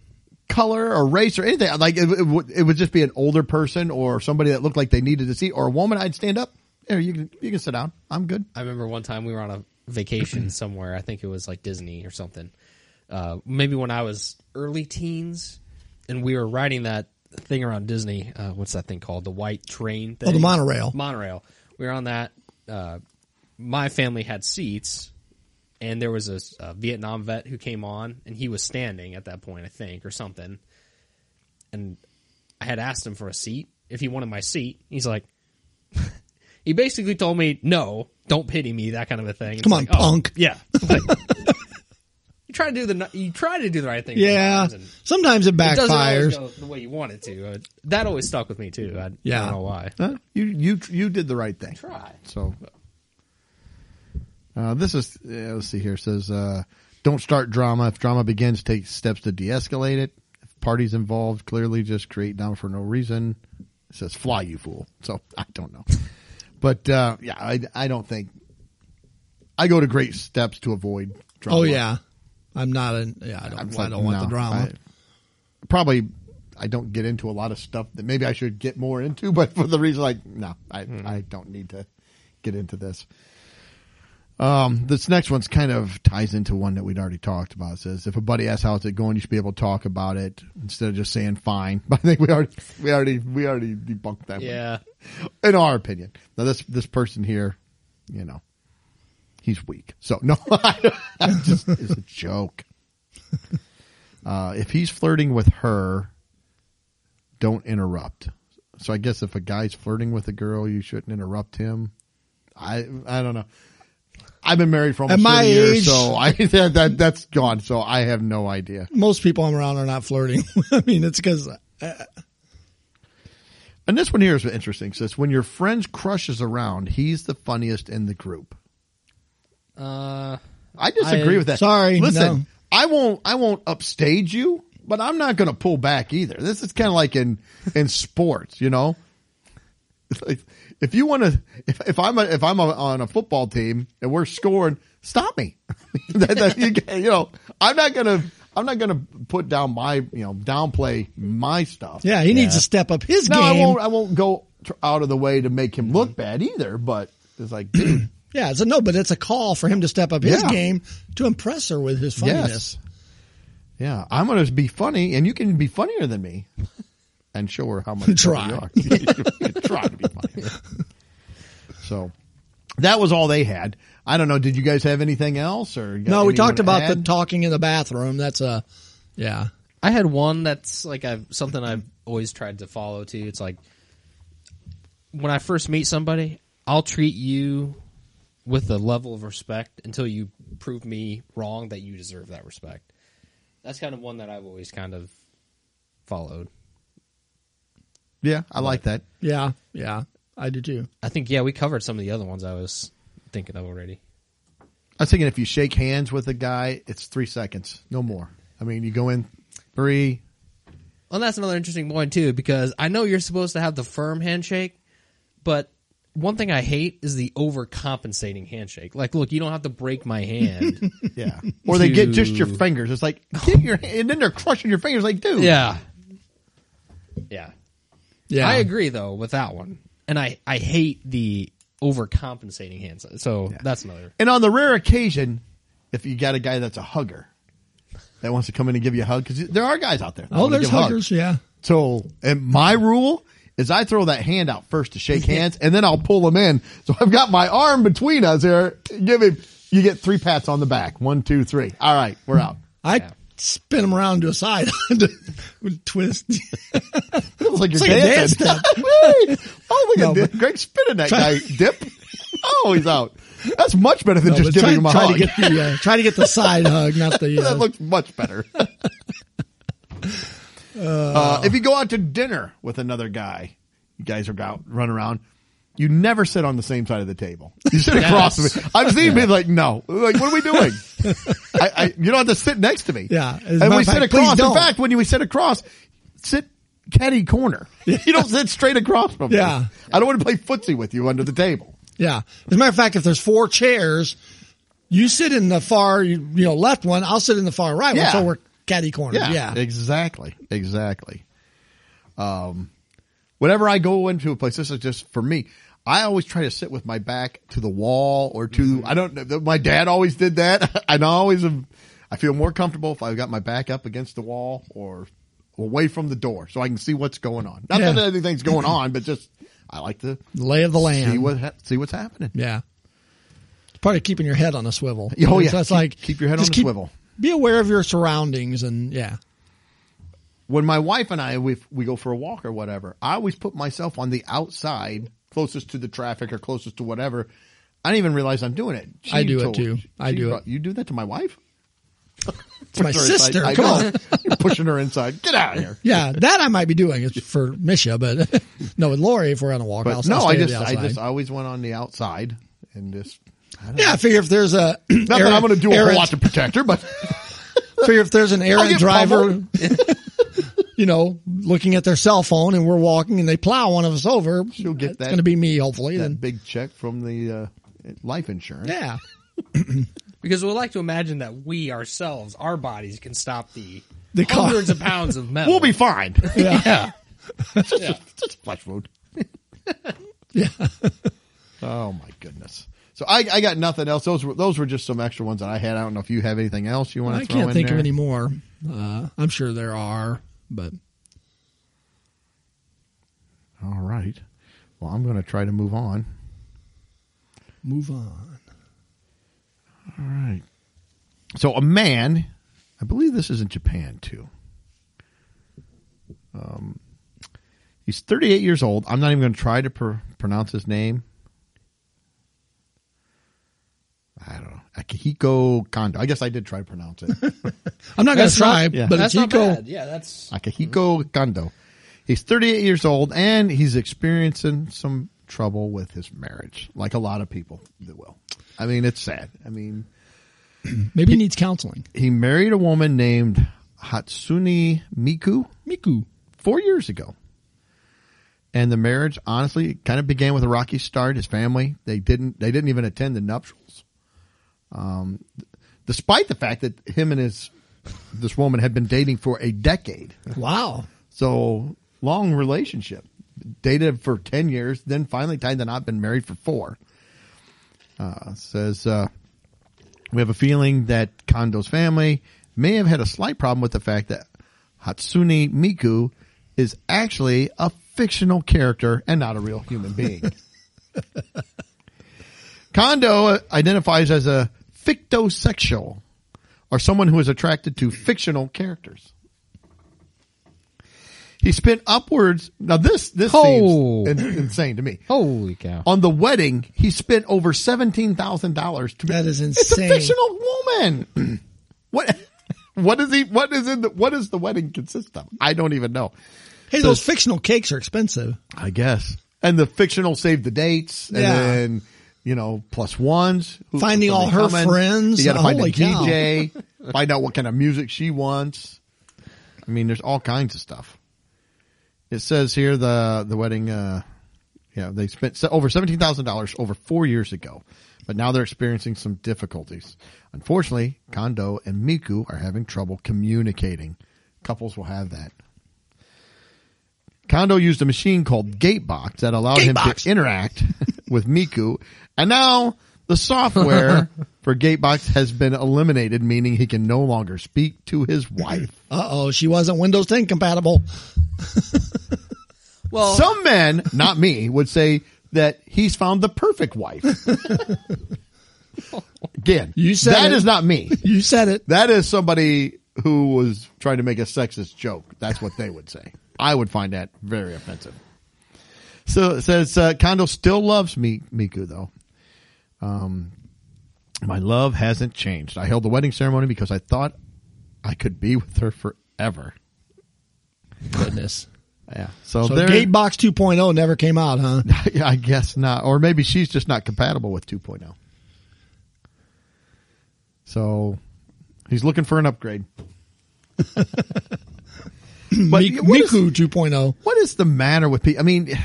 color or race or anything like it, it, would, it would just be an older person or somebody that looked like they needed to see or a woman I'd stand up there you can you can sit down I'm good I remember one time we were on a vacation somewhere. I think it was like Disney or something. Uh, maybe when I was early teens, and we were riding that thing around Disney. Uh, what's that thing called? The white train. Thing? Oh, the monorail. Monorail. We were on that. Uh, my family had seats, and there was a, a Vietnam vet who came on, and he was standing at that point, I think, or something. And I had asked him for a seat if he wanted my seat. He's like, he basically told me, "No, don't pity me," that kind of a thing. It's Come on, like, oh, punk. yeah. Like, you try to do the you try to do the right thing. Yeah. sometimes, Sometimes it It doesn't backfires. go the way you want it to. Uh, that always stuck with me too. I Yeah. don't know why. Huh? You you you did the right thing. Try. So uh, this is yeah, let's see here. It says uh, don't start drama. If drama begins, take steps to de-escalate it. If parties involved, clearly just create drama for no reason. It says fly, you fool. So I don't know, but uh, yeah, I I don't think I go to great steps to avoid drama. Oh yeah, I'm not a. Yeah, I don't. I'm I don't want no, the drama. I- probably I don't get into a lot of stuff that maybe I should get more into, but for the reason like no, I I don't need to get into this. Um, this next one's kind of ties into one that we'd already talked about. It says if a buddy asks how's it going, you should be able to talk about it instead of just saying fine. But I think we already we already we already debunked that. one Yeah. in our opinion. Now this this person here, you know, he's weak. So no, I just it's a joke. Uh, if he's flirting with her, don't interrupt. So I guess if a guy's flirting with a girl, you shouldn't interrupt him. I I don't know. I've been married for almost At my 30 years, age- so I that, that that's gone. So I have no idea. Most people I'm around are not flirting. I mean, it's because And this one here is interesting. It says when your friend's crush is around, he's the funniest in the group. Uh, I disagree I- with that. Sorry, listen. no. I won't. I won't upstage you, but I'm not going to pull back either. This is kind of like in in sports, you know. Like, if you want to, if, if I'm a, if I'm a, on a football team and we're scoring, stop me. that, that, you, you know, I'm not gonna. I'm not gonna put down my, you know, downplay my stuff. yeah, he needs to step up his game. No, I won't. I won't go tr- out of the way to make him look bad either. But it's like, dude, Yeah, it's a no, but it's a call for him to step up his Yeah. game to impress her with his funniness. Yes. Yeah, I'm going to be funny, and you can be funnier than me, and show her how much Try. you are. Try to be funny. So that was all they had. I don't know. Did you guys have anything else, or No, we talked to about the talking in the bathroom. That's a, yeah. I had one that's like I've something I've always tried to follow too. It's like when I first meet somebody, I'll treat you with a level of respect until you prove me wrong that you deserve that respect. That's kind of one that I've always kind of followed. Yeah, I like that. Yeah, yeah, I do too. I think yeah, we covered some of the other ones I was thinking of already. I was thinking if you shake hands with a guy, it's three seconds, no more. I mean, you go in three. Well, that's another interesting point too, because I know you're supposed to have the firm handshake, but one thing I hate is the overcompensating handshake. Like, look, you don't have to break my hand. Yeah, or they get just your fingers. It's like get your, and then they're crushing your fingers. Like, dude, yeah, yeah. Yeah, I agree though with that one, and I I hate the overcompensating hands. So that's another. And on the rare occasion, if you got a guy that's a hugger that wants to come in and give you a hug, because there are guys out there. Oh, there's give hugs. huggers. Yeah. So, and my rule is I throw that hand out first to shake hands, and then I'll pull them in. So I've got my arm between us here. Give him. You get three pats on the back. One, two, three. All right, we're out. I Yeah. Spin him around to a side twist. It was like you're like a dance step. Oh, look No, at Greg spinning that guy. Dip. Oh, he's out. That's much better than No, just but try, giving him a try hug. to get the uh, try to get the side hug, not the. Uh, that looks much better. uh, if you go out to dinner with another guy, you guys are out run around. You never sit on the same side of the table. You sit across from me. I've seen people like, no, like, what are we doing? I, I, you don't have to sit next to me. Yeah. As and we of sit across. In fact, when you sit across, sit caddy corner. You don't sit straight across from Yeah. me. Yeah. I don't want to play footsie with you under the table. yeah. As a matter of fact, if there's four chairs, you sit in the far, you, you know, left one. I'll sit in the far right Yeah. one. So we're caddy corner. Yeah, Yeah. exactly, exactly. Um, whenever I go into a place, this is just for me. I always try to sit with my back to the wall or to, mm-hmm. I don't know, my dad always did that. and I always, I feel more comfortable if I've got my back up against the wall or away from the door so I can see what's going on. Not Yeah. that anything's going on, but just, I like to Lay of the land. see what, ha- see what's happening. Yeah. It's part of keeping your head on a swivel. Oh, yeah. So it's Keep- like keep your head on a keep- swivel. Be aware of your surroundings and yeah. When my wife and I we we go for a walk or whatever, I always put myself on the outside, closest to the traffic or closest to whatever. I didn't even realize I'm doing it. She I do it too. I do it. You do that to my wife? It's my sister. Come know. on. You're pushing her inside. Get out of here. Yeah, that I might be doing. It's for Misha, but no, with Lori, if we're on a walk, But no, I just I just always went on the outside and just. I don't yeah, I figure if there's a Not that I'm going to do a whole errant- lot to protect her, but figure if there's an errant driver, you know, looking at their cell phone and we're walking and they plow one of us over, She'll get that. it's going to be me, hopefully. that Then big check from the uh, life insurance. yeah, Because we like to imagine that we ourselves, our bodies, can stop the, The car. hundreds of pounds of metal. We'll be fine. yeah, just, a, just a flesh wound. yeah. Oh my goodness. So I, I got nothing else. Those were those were just some extra ones that I had. I don't know if you have anything else you want to I throw can't in think there. of any more. Uh, I'm sure there are, but All right. Well, I'm going to try to move on. move on. All right. So a man, I believe this is in Japan too. Um, he's 38 years old. I'm not even going to try to pr- pronounce his name. I don't know. Akihiko Kondo. I guess I did try to pronounce it. I'm not going to try, not- yeah. but That's it's not bad. Yeah, that's Akihiko Kondo. He's 38 years old and he's experiencing some trouble with his marriage, like a lot of people that will. I mean, it's sad. I mean, Maybe he needs counseling. he married a woman named Hatsune Miku Miku. four years ago. And the marriage, honestly, kind of began with a rocky start. His family, they didn't, they didn't even attend the nuptials. Um, despite the fact that him and his, this woman had been dating for a decade. Wow. So long relationship. Dated for 10 years, then finally tied the knot, been married for four. Uh, says, uh, we have a feeling that Kondo's family may have had a slight problem with the fact that Hatsune Miku is actually a fictional character and not a real human being. Kondo identifies as a fictosexual or someone who is attracted to fictional characters. He spent upwards. Now this this Oh. seems in- insane to me. holy cow. On the wedding, he spent over seventeen thousand dollars to. That is It's a fictional woman. what? What is he? What is in the? What does the wedding consist of? I don't even know. Hey, those fictional cakes are expensive. I guess. And the fictional save the dates, and Yeah. then you know plus ones. Who- Finding all her friends. You got to find Holy a cow. DJ. find out what kind of music she wants. I mean, there's all kinds of stuff. It says here the the wedding. uh Yeah, they spent over seventeen thousand dollars over four years ago, but now they're experiencing some difficulties. Unfortunately, Kondo and Miku are having trouble communicating. Couples will have that. Kondo used a machine called Gatebox that allowed him to interact with Miku, and now the software for Gatebox has been eliminated, meaning he can no longer speak to his wife. Uh oh, she wasn't Windows 10 compatible. Well, Some men, not me, would say that he's found the perfect wife. Again, You said that it. is not me. You said it. That is somebody who was trying to make a sexist joke. That's what they would say. I would find that very offensive. So it says uh, Kondo still loves me, Miku though. Um, my love hasn't changed. I held the wedding ceremony because I thought I could be with her forever. Goodness. Yeah. So, So there. Gatebox 2.0 never came out, huh? I guess not, or maybe she's just not compatible with 2.0. So he's looking for an upgrade. but Mik- what is- Miku 2.0. What is the matter with people? I mean,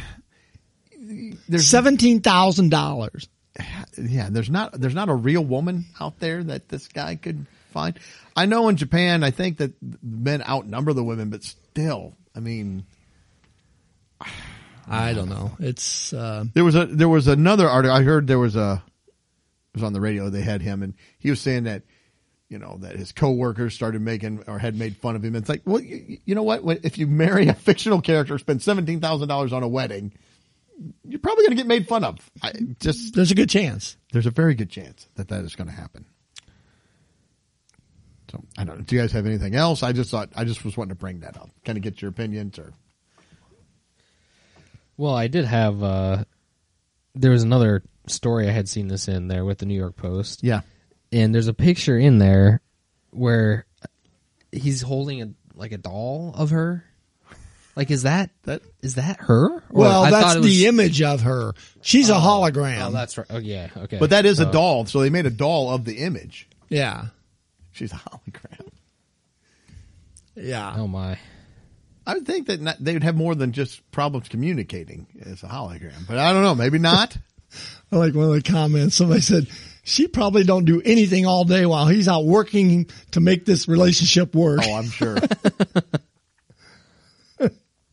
there's $17,000. yeah, there's not there's not a real woman out there that this guy could find. I know in Japan, I think that men outnumber the women, but still, I mean, I don't know. It's uh, There was a there was another article. I heard there was a it was on the radio. They had him, and he was saying that you know that his coworkers started making or had made fun of him. And It's like, well, you, you know what? If you marry a fictional character, spend seventeen thousand dollars on a wedding, you're probably going to get made fun of. I just there's a good chance. there's a very good chance that that is going to happen. So I don't know. Do you guys have anything else? I just thought I just was wanting to bring that up, kind of get your opinions or. Well, I did have. uh There was another story I had seen this in there with the New York Post. Yeah. and there's a picture in there where he's holding a like a doll of her. Like, is that That is that her? Or Well, I that's the was- image of her. She's a oh. hologram. Oh, that's right. Oh, yeah. Okay. But that is a Oh. doll, so they made a doll of the image. yeah, She's a hologram. yeah. Oh my. I would think that not, they would have more than just problems communicating as a hologram, but I don't know. Maybe not. I like one of the comments. Somebody said she probably don't do anything all day while he's out working to make this relationship work. oh, I'm sure.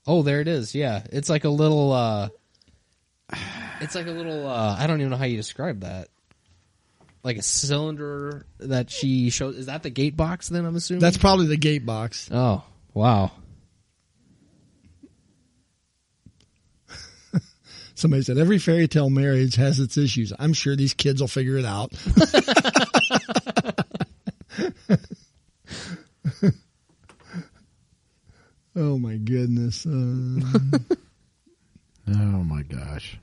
Oh, there it is. Yeah, it's like a little. uh It's like a little. uh I don't even know how you describe that. Like a cylinder that she shows. Is that the gate box? Then I'm assuming That's probably the gate box. Oh wow. Somebody said every fairy tale marriage has its issues. I'm sure these kids will figure it out. oh my goodness. Uh, oh my gosh.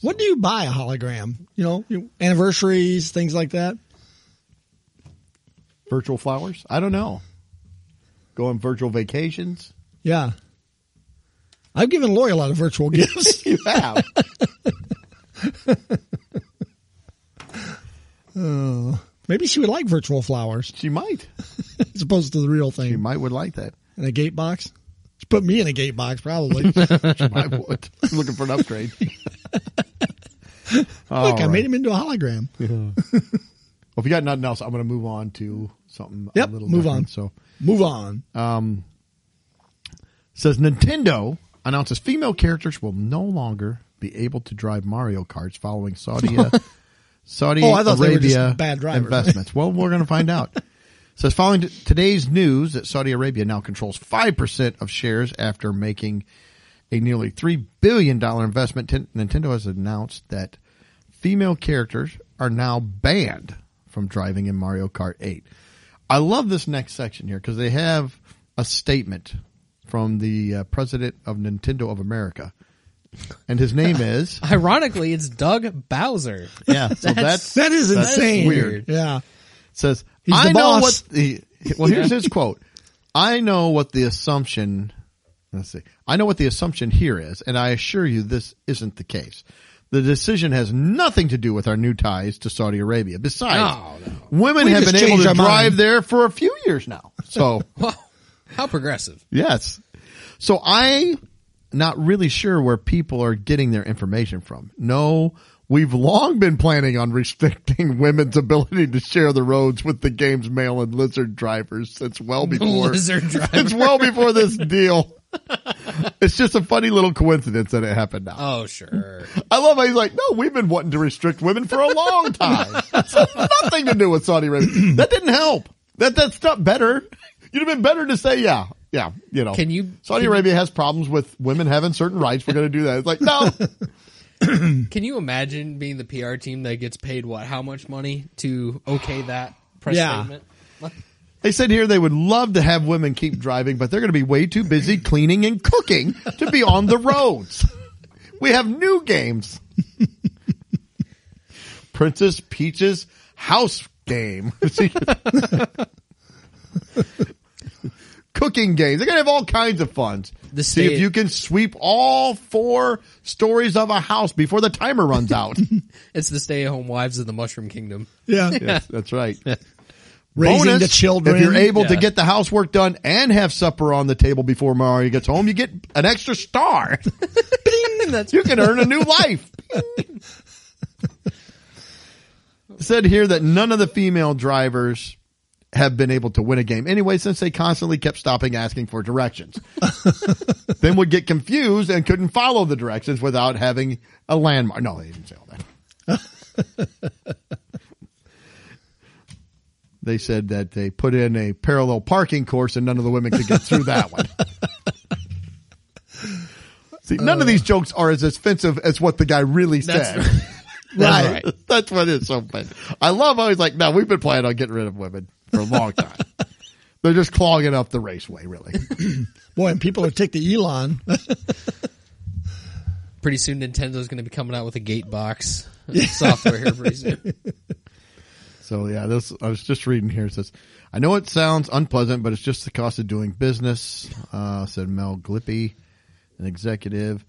what do you buy a hologram? You know, you- anniversaries, things like that. Virtual flowers? I don't know. Go on virtual vacations? Yeah. I've given Lori a lot of virtual gifts. You have. Oh, maybe she would like virtual flowers she might. as opposed to the real thing. She thing. might would like that. In a gate box. She put me in a gate box, probably. She might would. Looking for an upgrade. Look, I made him into a hologram. Well, if you got nothing else, I'm going to move on to something Yep, a little move different. on. So, Move on. um, says Nintendo announces female characters will no longer be able to drive Mario Karts following Saudi Saudi Oh, I thought they were just Arabia bad drivers. investments. well, we're going to find out. So following today's news that Saudi Arabia now controls five percent of shares after making a nearly three billion dollar investment. Nintendo has announced that female characters are now banned from driving in Mario Kart 8. I love this next section here because they have a statement from the uh, president of Nintendo of America, and his name is Ironically, it's Doug Bowser. yeah. So that's, That is that's insane. weird. Yeah. Says He's the I know boss." what the well. Here's his quote. I know what the assumption. Let's see. I know what the assumption here is, and I assure you this isn't the case. The decision has nothing to do with our new ties to Saudi Arabia. Besides, No, no. women We have just been able changed to our drive mind. there for a few years now. So, Wow, how progressive. yes. So I not really sure where people are getting their information from. No, we've long been planning on restricting women's ability to share the roads with the game's male and lizard drivers since well before Lizard driver. it's well before this deal. it's just a funny little coincidence that it happened now. Oh sure. I love how he's like, no, we've been wanting to restrict women for a long time. It's nothing to do with Saudi Arabia. That didn't help. That that's not better. You'd have been better to say, yeah, yeah, you know. Can you- Saudi can- Arabia has problems with women having certain rights. We're going to do that. It's like, no, Can you imagine being the PR team that gets paid what? How much money to okay that press Yeah. statement? they said here they would love to have women keep driving, but they're going to be way too busy cleaning and cooking to be on the roads. We have new games. Princess Peach's house game. Cooking games. They're going to have all kinds of fun. The See if you can sweep all four stories of a house before the timer runs out. It's the stay-at-home wives of the Mushroom Kingdom. Yeah. yes, that's right. Raising the children. If you're able to get the housework done and have supper on the table before Mario gets home, you get an extra star. That's you can earn a new life. Said here that none of the female drivers have been able to win a game anyway since they constantly kept stopping asking for directions. then would get confused and couldn't follow the directions without having a landmark. No, they didn't say all that. they said that they put in a parallel parking course and none of the women could get through that one. See, none of uh. these jokes are as offensive as what the guy really said. That's Right. right. That's what is so funny. I love how he's like, no, we've been planning on getting rid of women for a long time. They're just clogging up the raceway, really. Boy, and people are ticked to Elon. Pretty soon, Nintendo's going to be coming out with a gate box software here pretty soon. So yeah, this I was just reading here. It says, "I know it sounds unpleasant, but it's just the cost of doing business," uh, said Mel Glippy, an executive.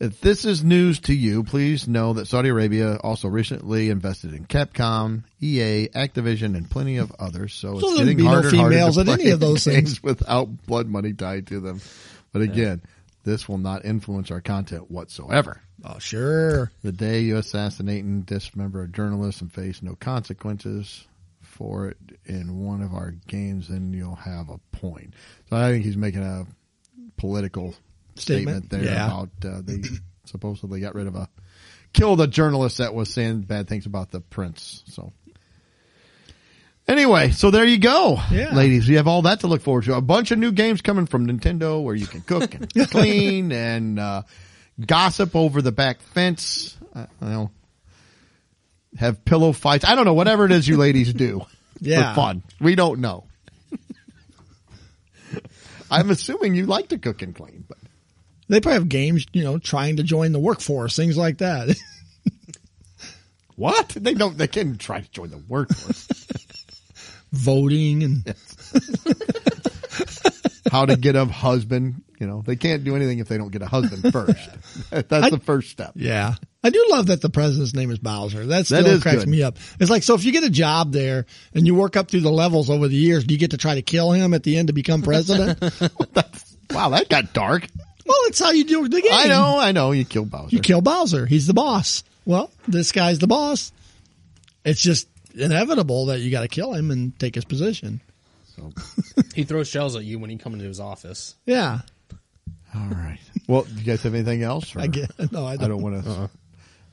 If this is news to you, please know that Saudi Arabia also recently invested in Capcom, EA, Activision, and plenty of others. So, it's there'd getting be no harder and harder females to at any of those things. without blood money tied to them. But again, this will not influence our content whatsoever. Oh, sure. The day you assassinate and dismember a journalist and face no consequences for it in one of our games, then you'll have a point. So I think he's making a political statement, Statement, there yeah. about uh, they supposedly got rid of a killed a journalist that was saying bad things about the prince. So anyway, so there you go, Yeah. ladies. You have all that to look forward to. A bunch of new games coming from Nintendo where you can cook and clean and uh, gossip over the back fence. I don't know. Have pillow fights. I don't know. Whatever it is you ladies do Yeah. for fun. We don't know. I'm assuming you like to cook and clean, but They probably have games, you know, trying to join the workforce, things like that. what? They don't. They can try to join the workforce. Voting and How to get a husband? You know, they can't do anything if they don't get a husband first. That's the first step. yeah. I do love that the president's name is Bowser. That still is cracks good. me up. It's like, so if you get a job there and you work up through the levels over the years, do you get to try to kill him at the end to become president? Wow, that got dark. It's how you do the game. I know. I know. You kill Bowser. You kill Bowser. He's the boss. Well, this guy's the boss. It's just inevitable that you got to kill him and take his position. So, He throws shells at you when you come into his office. Yeah. all right. Well, do you guys have anything else? I get, no, I I don't. don't want to.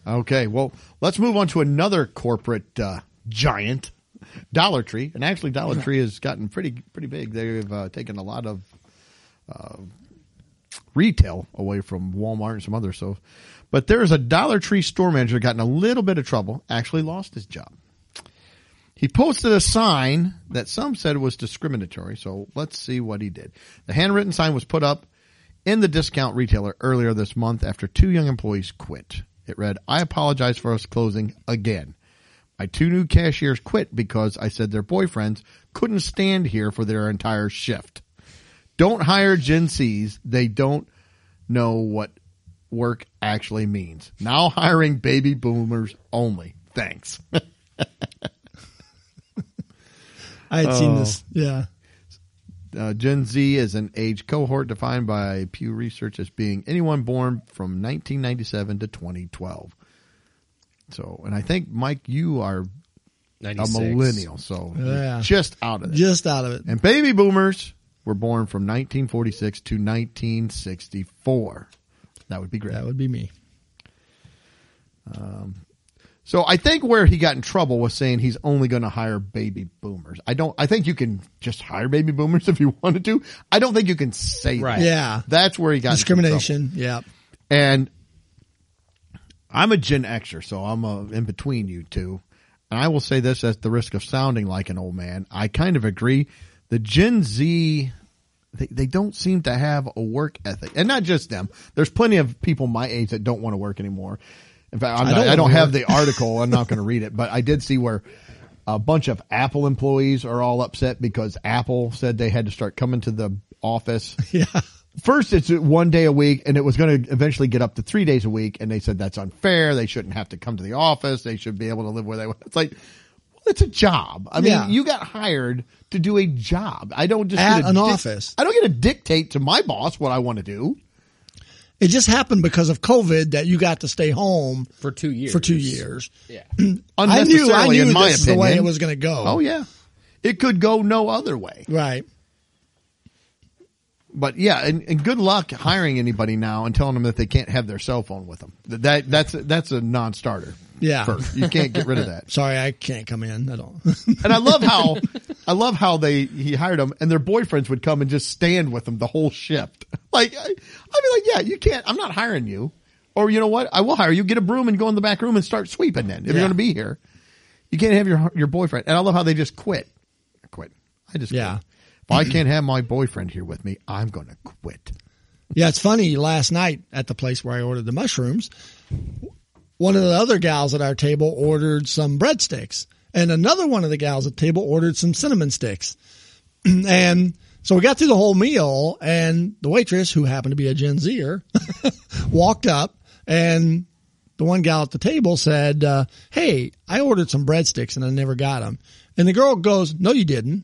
Okay, well, let's move on to another corporate uh, giant, Dollar Tree, and actually, Dollar Tree has gotten pretty pretty big. They've uh, taken a lot of uh, retail away from Walmart and some others. So, but there is a Dollar Tree store manager got in a little bit of trouble. Actually, lost his job. He posted a sign that some said was discriminatory. So let's see what he did. The handwritten sign was put up in the discount retailer earlier this month after two young employees quit. It read, I apologize for us closing again. My two new cashiers quit because I said their boyfriends couldn't stand here for their entire shift. Don't hire Gen Zs. They don't know what work actually means. Now hiring baby boomers only. Thanks. I had seen Oh. this. Yeah. Uh, Gen Z is an age cohort defined by Pew Research as being anyone born from 1997 to 2012. So, and I think Mike, you are a millennial, so Yeah. just out of it. Just out of it. and baby boomers were born from 1946 to 1964. That would be great. That would be me. So I think where he got in trouble was saying he's only going to hire baby boomers. I don't. I think you can just hire baby boomers if you wanted to. I don't think you can say Right. that. Yeah. That's where he got in some trouble. Discrimination. Yeah. And I'm a Gen Xer, so I'm uh in between you two. And I will say this at the risk of sounding like an old man. I kind of agree. The Gen Z, they, they don't seem to have a work ethic. And not just them. There's plenty of people my age that don't want to work anymore. In fact, I'm I not, don't I don't have work. the article. I'm not going to read it, but I did see where a bunch of Apple employees are all upset because Apple said they had to start coming to the office Yeah. first it's one day a week and it was going to eventually get up to three days a week and they said that's unfair they shouldn't have to come to the office they should be able to live where they want it's like well, it's a job i mean Yeah. you got hired to do a job i don't just At an dic- office. i don't get to dictate to my boss what i want to do It just happened because of COVID that you got to stay home For two years. for two years. Yeah. I knew, I knew in my this is opinion the way it was going to go. oh yeah it could go no other way. Right. But yeah, and, and good luck hiring anybody now and telling them that they can't have their cell phone with them. That that's that's a non-starter. Yeah. First. you can't get rid of that. Sorry, I can't come in at all. And I love how I love how they he hired them and their boyfriends would come and just stand with them the whole shift. Like I, I'd be like, yeah, you can't. I'm not hiring you. Or you know what? I will hire you. Get a broom and go in the back room and start sweeping. Then if you're going to be here, you can't have your your boyfriend. And I love how they just quit. Quit. I just Yeah. Quit. If I can't have my boyfriend here with me, I'm going to quit. Yeah, it's funny. Last night at the place where I ordered the mushrooms, one of the other gals at our table ordered some breadsticks, and another one of the gals at the table ordered some cinnamon sticks. and so we got through the whole meal, and the waitress, who happened to be a Gen Zer, walked up, and the one gal at the table said, uh, "Hey, I ordered some breadsticks and I never got them." And the girl goes, "No, you didn't."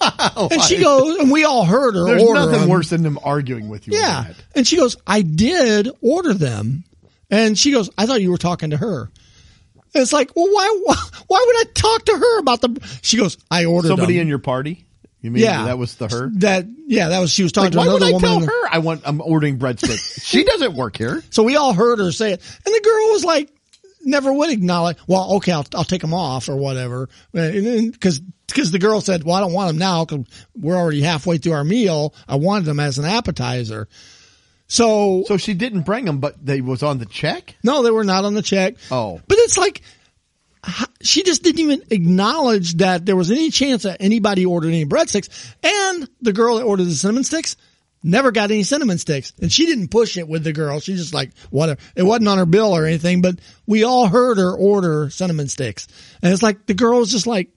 and she goes, and we all heard her There's order nothing 'em. worse than them arguing with you. Yeah. that. And she goes, I did order them. And she goes, I thought you were talking to her. And it's like, well, why, why, why would I talk to her about the, she goes, I ordered Somebody them. in your party. You mean yeah. that was the her? That, yeah, that was, she was talking Like, to why would another I woman. tell her I want I'm ordering breadsticks? she doesn't work here. So we all heard her say it. And the girl was like, never would acknowledge, well, okay, I'll, I'll take them off or whatever. Because, because the girl said, well, I don't want them now because we're already halfway through our meal. I wanted them as an appetizer. So, So she didn't bring them, but they was on the check. no, they were not on the check. Oh. But it's like, she just didn't even acknowledge that there was any chance that anybody ordered any breadsticks. And the girl that ordered the cinnamon sticks never got any cinnamon sticks. And she didn't push it with the girl. She just like, whatever. It wasn't on her bill or anything, but we all heard her order cinnamon sticks. And it's like, the girl was just like,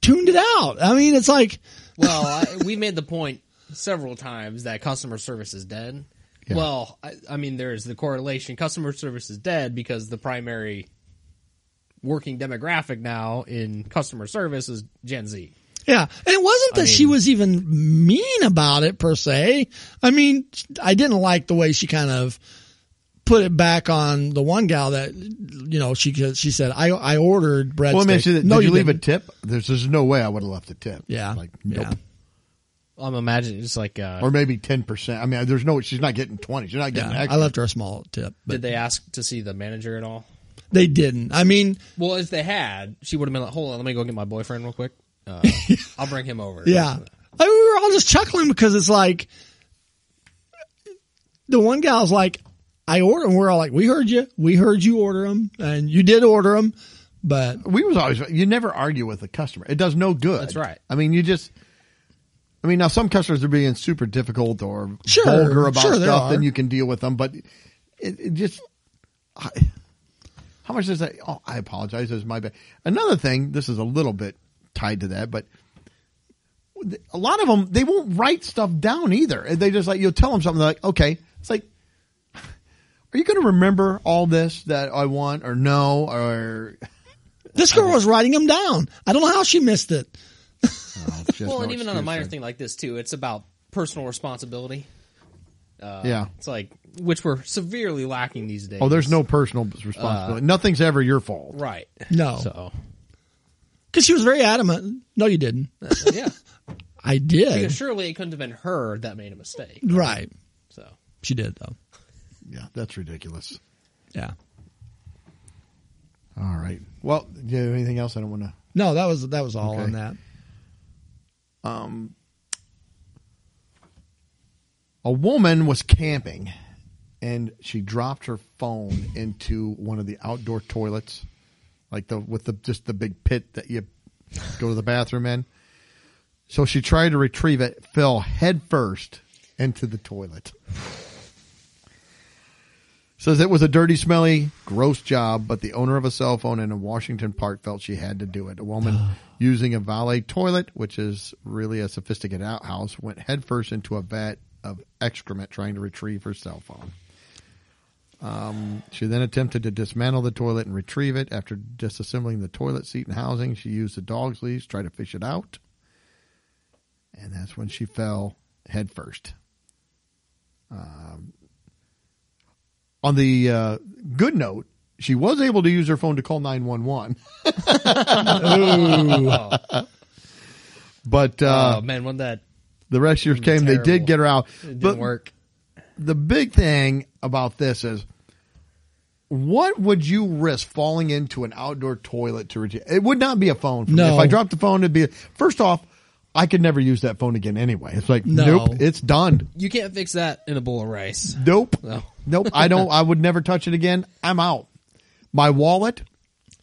tuned it out. I mean, it's like, Well, I, we made the point several times that customer service is dead. Yeah. Well, I, I mean, there's the correlation. Customer service is dead because the primary working demographic now in customer service is Gen Z. Yeah. And it wasn't that I she was even mean about it per se. I mean, I didn't like the way she kind of put it back on the one gal that, you know, she, she said, I, I ordered breadsticks. Well, I mean, did, no, did you, leave didn't. a tip? There's, there's no way I would have left a tip. Yeah. Like, nope. Yeah. I'm imagining it's like, uh, Or maybe 10%. I mean, there's no, she's not getting 20. She's not getting Yeah. I left her a small tip, but did they ask to see the manager at all? they didn't. I mean, Well, if they had, she would have been like, "Hold on, let me go get my boyfriend real quick. Uh, I'll bring him over." Yeah. I mean, we were all just chuckling because it's like the one gal's like, I ordered, and we're all like, we heard you. We heard you order them and you did order them, but we was always, you never argue with a customer. It does no good. That's right. I mean, you just, I mean, now some customers are being super difficult or Sure, vulgar about sure stuff, then you can deal with them, but it, it just, I, how much does that, oh, I apologize. This is my bad. Another thing, this is a little bit tied to that, but a lot of them, they won't write stuff down either. They just like, you'll tell them something they're like, okay, it's like, are you going to remember all this that I want or no or this girl was writing them down. I don't know how she missed it. oh, just Well, no and even on a minor thing. thing like this too, it's about personal responsibility. Uh, Yeah. it's like which we're severely lacking these days. Oh, there's no personal responsibility. Nothing's ever your fault. right. No, So because she was very adamant. No, you didn't. yeah, I did. because surely it couldn't have been her that made a mistake. Right. So She did though. Yeah, that's ridiculous. Yeah. All right. Well, do you have anything else? I don't want to. No, that was that was all Okay. on that. Um, a woman was camping, and she dropped her phone into one of the outdoor toilets, like the with the just the big pit that you go to the bathroom in. So she tried to retrieve it, fell headfirst into the toilet. Says it was a dirty, smelly, gross job, but the owner of a cell phone in a Washington Park felt she had to do it. A woman using a vault toilet, which is really a sophisticated outhouse, went headfirst into a vat of excrement trying to retrieve her cell phone. Um, she then attempted to dismantle the toilet and retrieve it. After disassembling the toilet seat and housing, she used the dog's leash to try to fish it out. And that's when she fell headfirst. Um, on the uh, good note, she was able to use her phone to call 911. Oh, But uh, oh, man, when that the rescuers came, they did get her out. it didn't But work. the big thing about this is what would you risk falling into an outdoor toilet to retrieve? It would not be a phone. For me. If I dropped the phone, it'd be first off, I could never use that phone again anyway. It's like No. nope, it's done. You can't fix that in a bowl of rice. Nope. No. Nope. I don't I would never touch it again. I'm out. My wallet?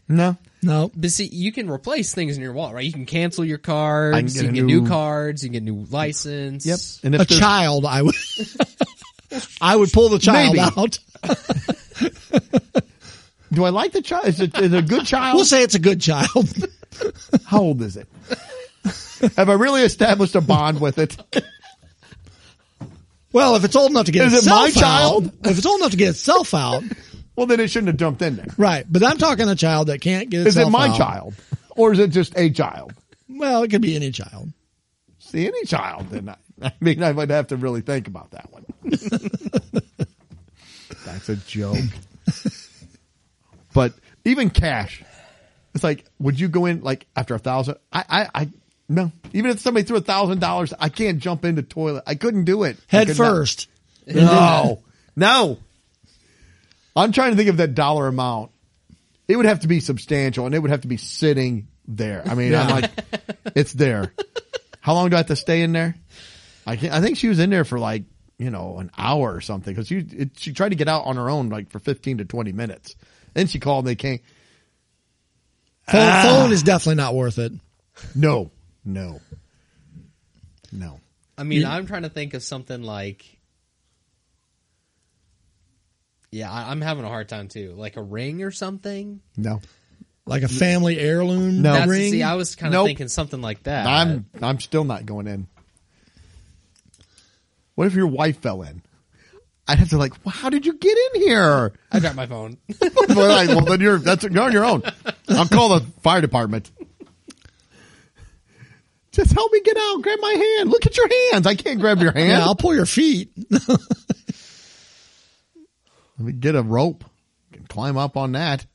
No. No. But see, you can replace things in your wallet, right? You can cancel your cards. I can get you can get new, new- cards. You can get new license. Yep. And if A child, I would. I would pull the child Maybe. out. do I like the child? Is it, is it a good child? We'll say it's a good child. How old is it? Have I really established a bond with it? Well, if it's old enough to get Is it my child? out, if it's old enough to get itself out, Well, then it shouldn't have jumped in there. right? But I'm talking a child that can't get Is itself it my out. child? Or is it just a child? Well, it could be any child. See, any child, then I, I mean, I would have to really think about that one. That's a joke. but even cash, it's like, would you go in like after a thousand? I, I, I, no. Even if somebody threw a thousand dollars, I can't jump in the toilet. I couldn't do it. Head could not- first. No, no. I'm trying to think of that dollar amount. It would have to be substantial, and it would have to be sitting there. I mean, I'm like, it's there. How long do I have to stay in there? I I think she was in there for like you know an hour or something because she it, she tried to get out on her own like for 15 to 20 minutes. Then she called. and They came. Phone, Ah. phone is definitely not worth it. No, no, no. I mean, I'm trying to think of something like. Yeah, I, I'm having a hard time too. Like a ring or something. No, Like a family heirloom No. That's, ring. see, I was kind of Nope. thinking something like that. I'm I'm still not going in. What if your wife fell in? I'd have to like, well, how did you get in here? I dropped my phone. well, well, then you're that's you're on your own. I'll call the fire department. Just help me get out. Grab my hand. Look at your hands. I can't grab your hand. yeah, I'll pull your feet. Let me get a rope. Can climb up on that.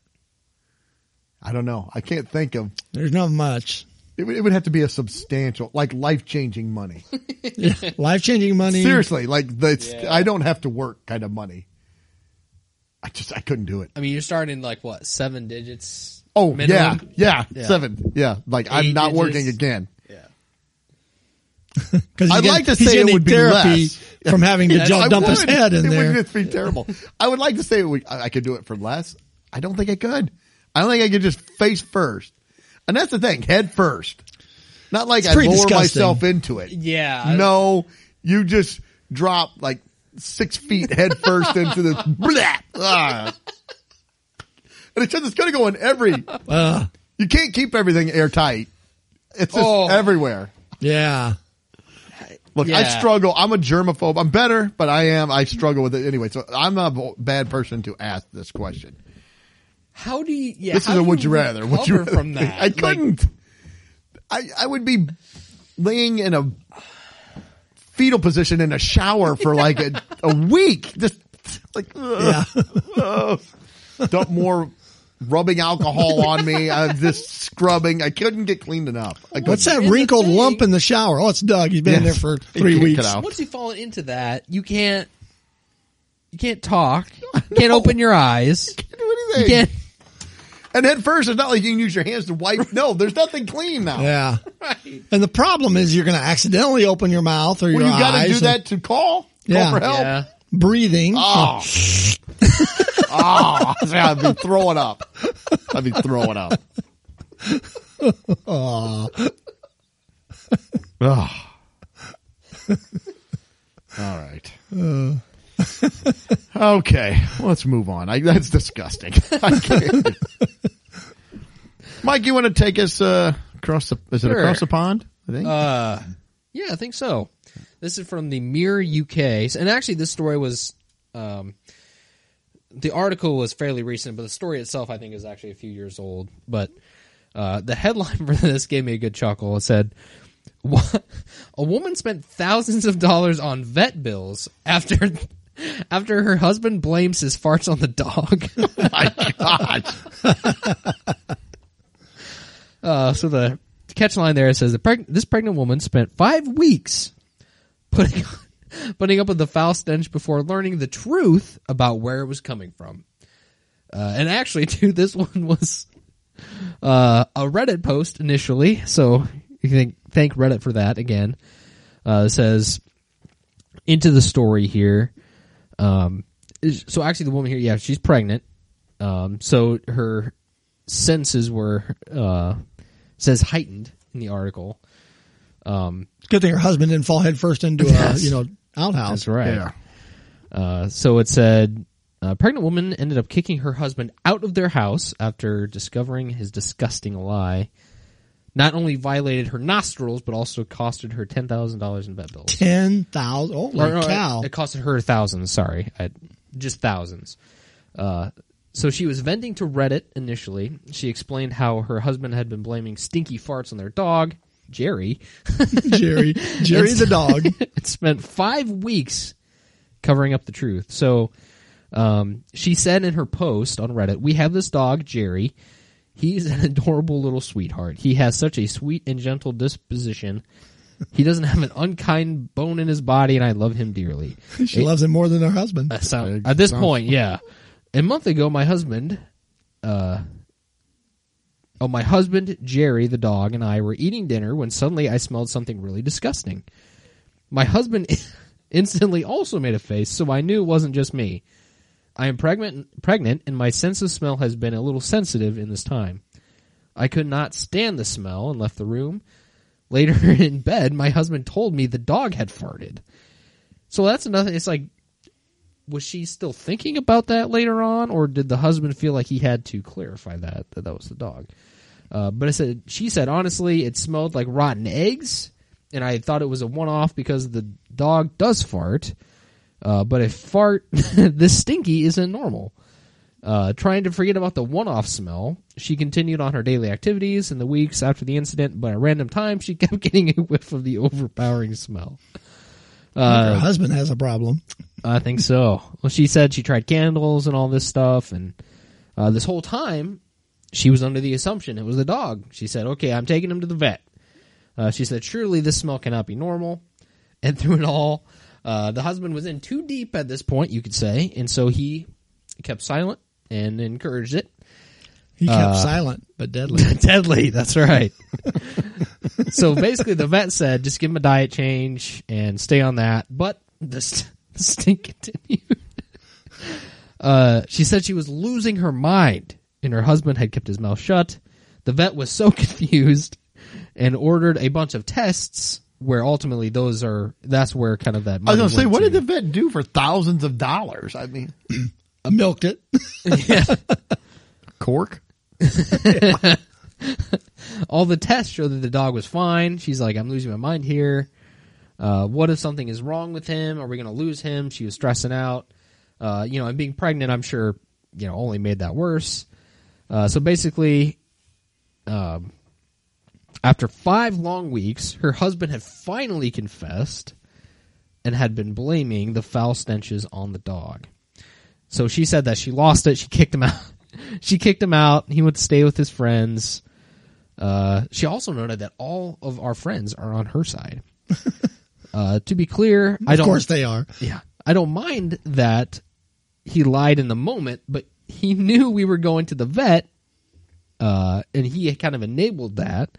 I don't know. I can't think of. There's not much. It would, it would have to be a substantial, like life changing money. Life changing money. Seriously, like the Yeah. I don't have to work kind of money. I just I couldn't do it. I mean, you're starting like what seven digits? Oh minimum? yeah, yeah, Yeah. seven, yeah. Like I'm not digits. working again. Yeah. Because I'd like to say it would be therapy less. from having to Yeah, jump, I dump his head in it there. would just be terrible. I would like to say it would, I I could do it for less. I don't think I could. I don't think I could just face first. And that's the thing, head first. Not like It's I pretty lower disgusting. myself into it. Yeah. No, you just drop like six feet head first into the blah, ah. And it's just it's gonna go in every Uh, you can't keep everything airtight. It's just Oh. everywhere. yeah. Look, I struggle. I'm a germaphobe. I'm better, but I am. I struggle with it anyway. So I'm a bad person to ask this question. How do you? Yeah. This is a would you rather. Would you rather from that? I couldn't. I I would be laying in a fetal position in a shower for like a, a week. Just like ugh, Yeah. dump more rubbing alcohol on me. I'm just scrubbing. I couldn't get cleaned enough. I What's that the wrinkled thing- lump in the shower? Oh, it's Doug. He's been in there for three weeks. out. Once you've fallen into that, you can't. You can't talk. You can't open your eyes. You can't do You anything. can't. And at first, it's not like you can use your hands to wipe. No, there's nothing clean now. Yeah. Right. And the problem is you're going to accidentally open your mouth or Well, your you got to eyes. do and that to call. Yeah. For help. Yeah. Breathing. Ah. Oh. oh, I'd be throwing up. I'd be throwing up. Aw. Oh. All right. Uh. okay, let's move on. I, that's disgusting. I can't. Mike, you want to take us uh, across the? Is it Sure. across the pond? I think. Uh, yeah, I think so. This is from the Mirror UK, and actually, this story was, um, the article was fairly recent, but the story itself, I think, is actually a few years old. But uh, the headline for this gave me a good chuckle. It said, "A woman spent thousands of dollars on vet bills after after her husband blames his farts on the dog. My God. Uh, so the catch line there says the preg- this pregnant woman spent five weeks putting putting up with the foul stench before learning the truth about where it was coming from. Uh, and actually, too, this one was uh, a Reddit post initially, so you can thank Reddit for that again. Uh, says into the story here. Um, so actually, the woman here, yeah, she's pregnant. Um, so her senses were uh, says heightened in the article. Um, Good thing her husband didn't fall headfirst into a Yes. you know outhouse. that's right. Yeah. Uh, so it said, a pregnant woman ended up kicking her husband out of their house after discovering his disgusting lie. Not only violated her nostrils, but also costed her ten thousand dollars in vet bills. Ten thousand. Oh Or, no, cow! It, it costed her thousands. Sorry, I, just thousands. Uh, so she was venting to Reddit initially. She explained how her husband had been blaming stinky farts on their dog, Jerry, Jerry, Jerry the dog. and spent five weeks covering up the truth. So um, she said in her post on Reddit, "We have this dog, Jerry. He's an adorable little sweetheart. He has such a sweet and gentle disposition." He doesn't have an unkind bone in his body, and I love him dearly. She loves him more than her husband. Uh, so- at this point, yeah. A month ago, my husband, uh, oh, my husband, Jerry, the dog, and I were eating dinner when suddenly I smelled something really disgusting. My husband instantly also made a face, so I knew it wasn't just me. I am pregnant, pregnant, and my sense of smell has been a little sensitive in this time. I could not stand the smell and left the room. Later in bed, my husband told me the dog had farted. So that's another. It's like was she still thinking about that later on, or did the husband feel like he had to clarify that that that was the dog? Uh, but I said she said honestly, it smelled like rotten eggs, and I thought it was a one off because the dog does fart. Uh, but a fart this stinky isn't normal. Uh, trying to forget about the one-off smell, she continued on her daily activities in the weeks after the incident. But at random times, she kept getting a whiff of the overpowering smell. Her husband has a problem. I think so. Well, she said she tried candles and all this stuff, and uh, this whole time she was under the assumption it was the dog. She said, "Okay, I'm taking him to the vet." Uh, she said, "Surely this smell cannot be normal." And through it all, uh, the husband was in too deep at this point, you could say, and so he kept silent and encouraged it. He kept Uh, silent but deadly. Deadly, that's right. so basically, the vet said just give him a diet change and stay on that. But the, st- the stink continued. Uh, she said she was losing her mind, and her husband had kept his mouth shut. The vet was so confused and ordered a bunch of tests. Where ultimately those are that's where kind of that. I was money going to say, what to. did the vet do for thousands of dollars? I mean, I milked it. yeah. cork. all the tests show that the dog was fine. She's like, I'm losing my mind here. Uh, what if something is wrong with him? Are we going to lose him? She was stressing out. Uh, you know, and being pregnant, I'm sure, you know, only made that worse. Uh, so basically, um, after five long weeks, her husband had finally confessed and had been blaming the foul stenches on the dog. So she said that she lost it. She kicked him out. she kicked him out. He went to stay with his friends. Uh, she also noted that all of our friends are on her side. uh, to be clear, I Of don't. course they are. Yeah, I don't mind that he lied in the moment, but he knew we were going to the vet, uh, and he kind of enabled that.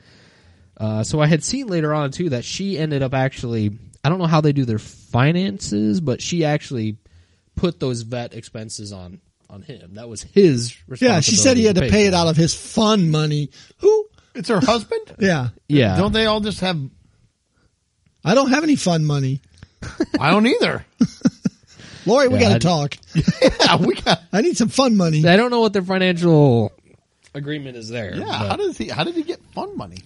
Uh, so I had seen later on too that she ended up actually. I don't know how they do their finances, but she actually put those vet expenses on on him. That was his responsibility. Yeah, she said he had to pay it out of his fun money. Who? It's her husband. Yeah. Yeah, Don't they all just have? I don't have any fun money. I don't either. Lori, we Yeah, got to I- talk. yeah, we got. I need some fun money. I don't know what their financial agreement is there. Yeah, but- how does he? How did he get fun money?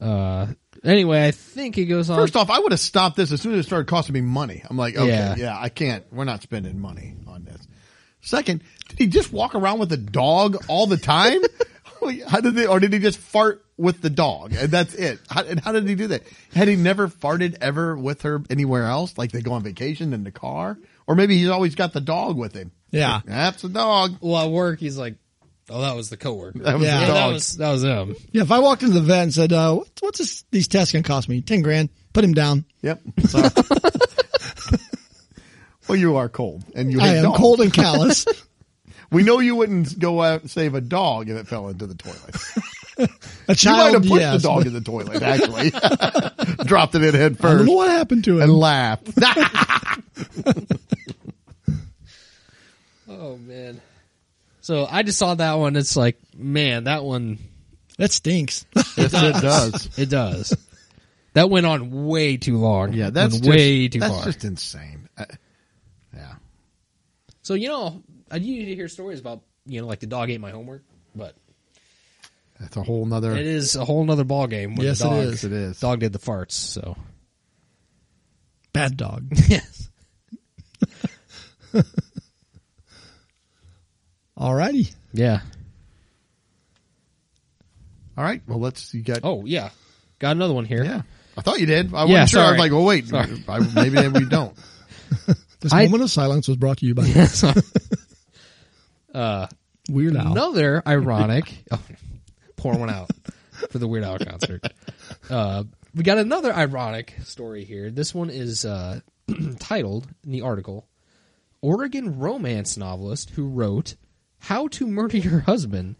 Uh, anyway, I think it goes on. First off, I would have stopped this as soon as it started costing me money. I'm like, okay, Yeah. yeah. I can't. We're not spending money on this. Second, did he just walk around with a dog all the time? How did they, or did he just fart with the dog and that's it? How, and how did he do that? Had he never farted ever with her anywhere else? Like they go on vacation in the car? Or maybe he's always got the dog with him. Yeah. That's the dog. Well, at work, he's like, "Oh, that was the coworker." That was Yeah. the yeah, that dog. was that was him. Yeah, if I walked into the vet and said, uh, what, what's this, these tests going to cost me? 10 grand. Put him down. Yep. So- well, you are cold and you I am dogs. cold and callous. We know you wouldn't go out and save a dog if it fell into the toilet. A You might have put yes. the dog in the toilet, actually. Dropped it in head first. I don't first know what happened to it. and him. laughed. Oh man. So I just saw that one. It's like, man, that one. That stinks. yes, it does. It does. that went on way too long. Yeah, that's just, way too that's far. just insane. Uh, yeah. So you know, I need to hear stories about you know, like the dog ate my homework, but That's a whole nother. it is a whole nother ball game. When Yes, the dog, is. It is. Dog did the farts. So Bad dog. yes. Alrighty. Yeah. All right. Well, let's. You got. Oh yeah. Got another one here. yeah. I thought you did. I wasn't sure. I was like, well, wait. I, maybe we don't. This I- moment of silence was brought to you by uh, Weird Al. Another ironic. oh, pour one out for the Weird Al concert. Uh, we got another ironic story here. This one is uh, titled in the article Oregon romance novelist who wrote How to Murder Your Husband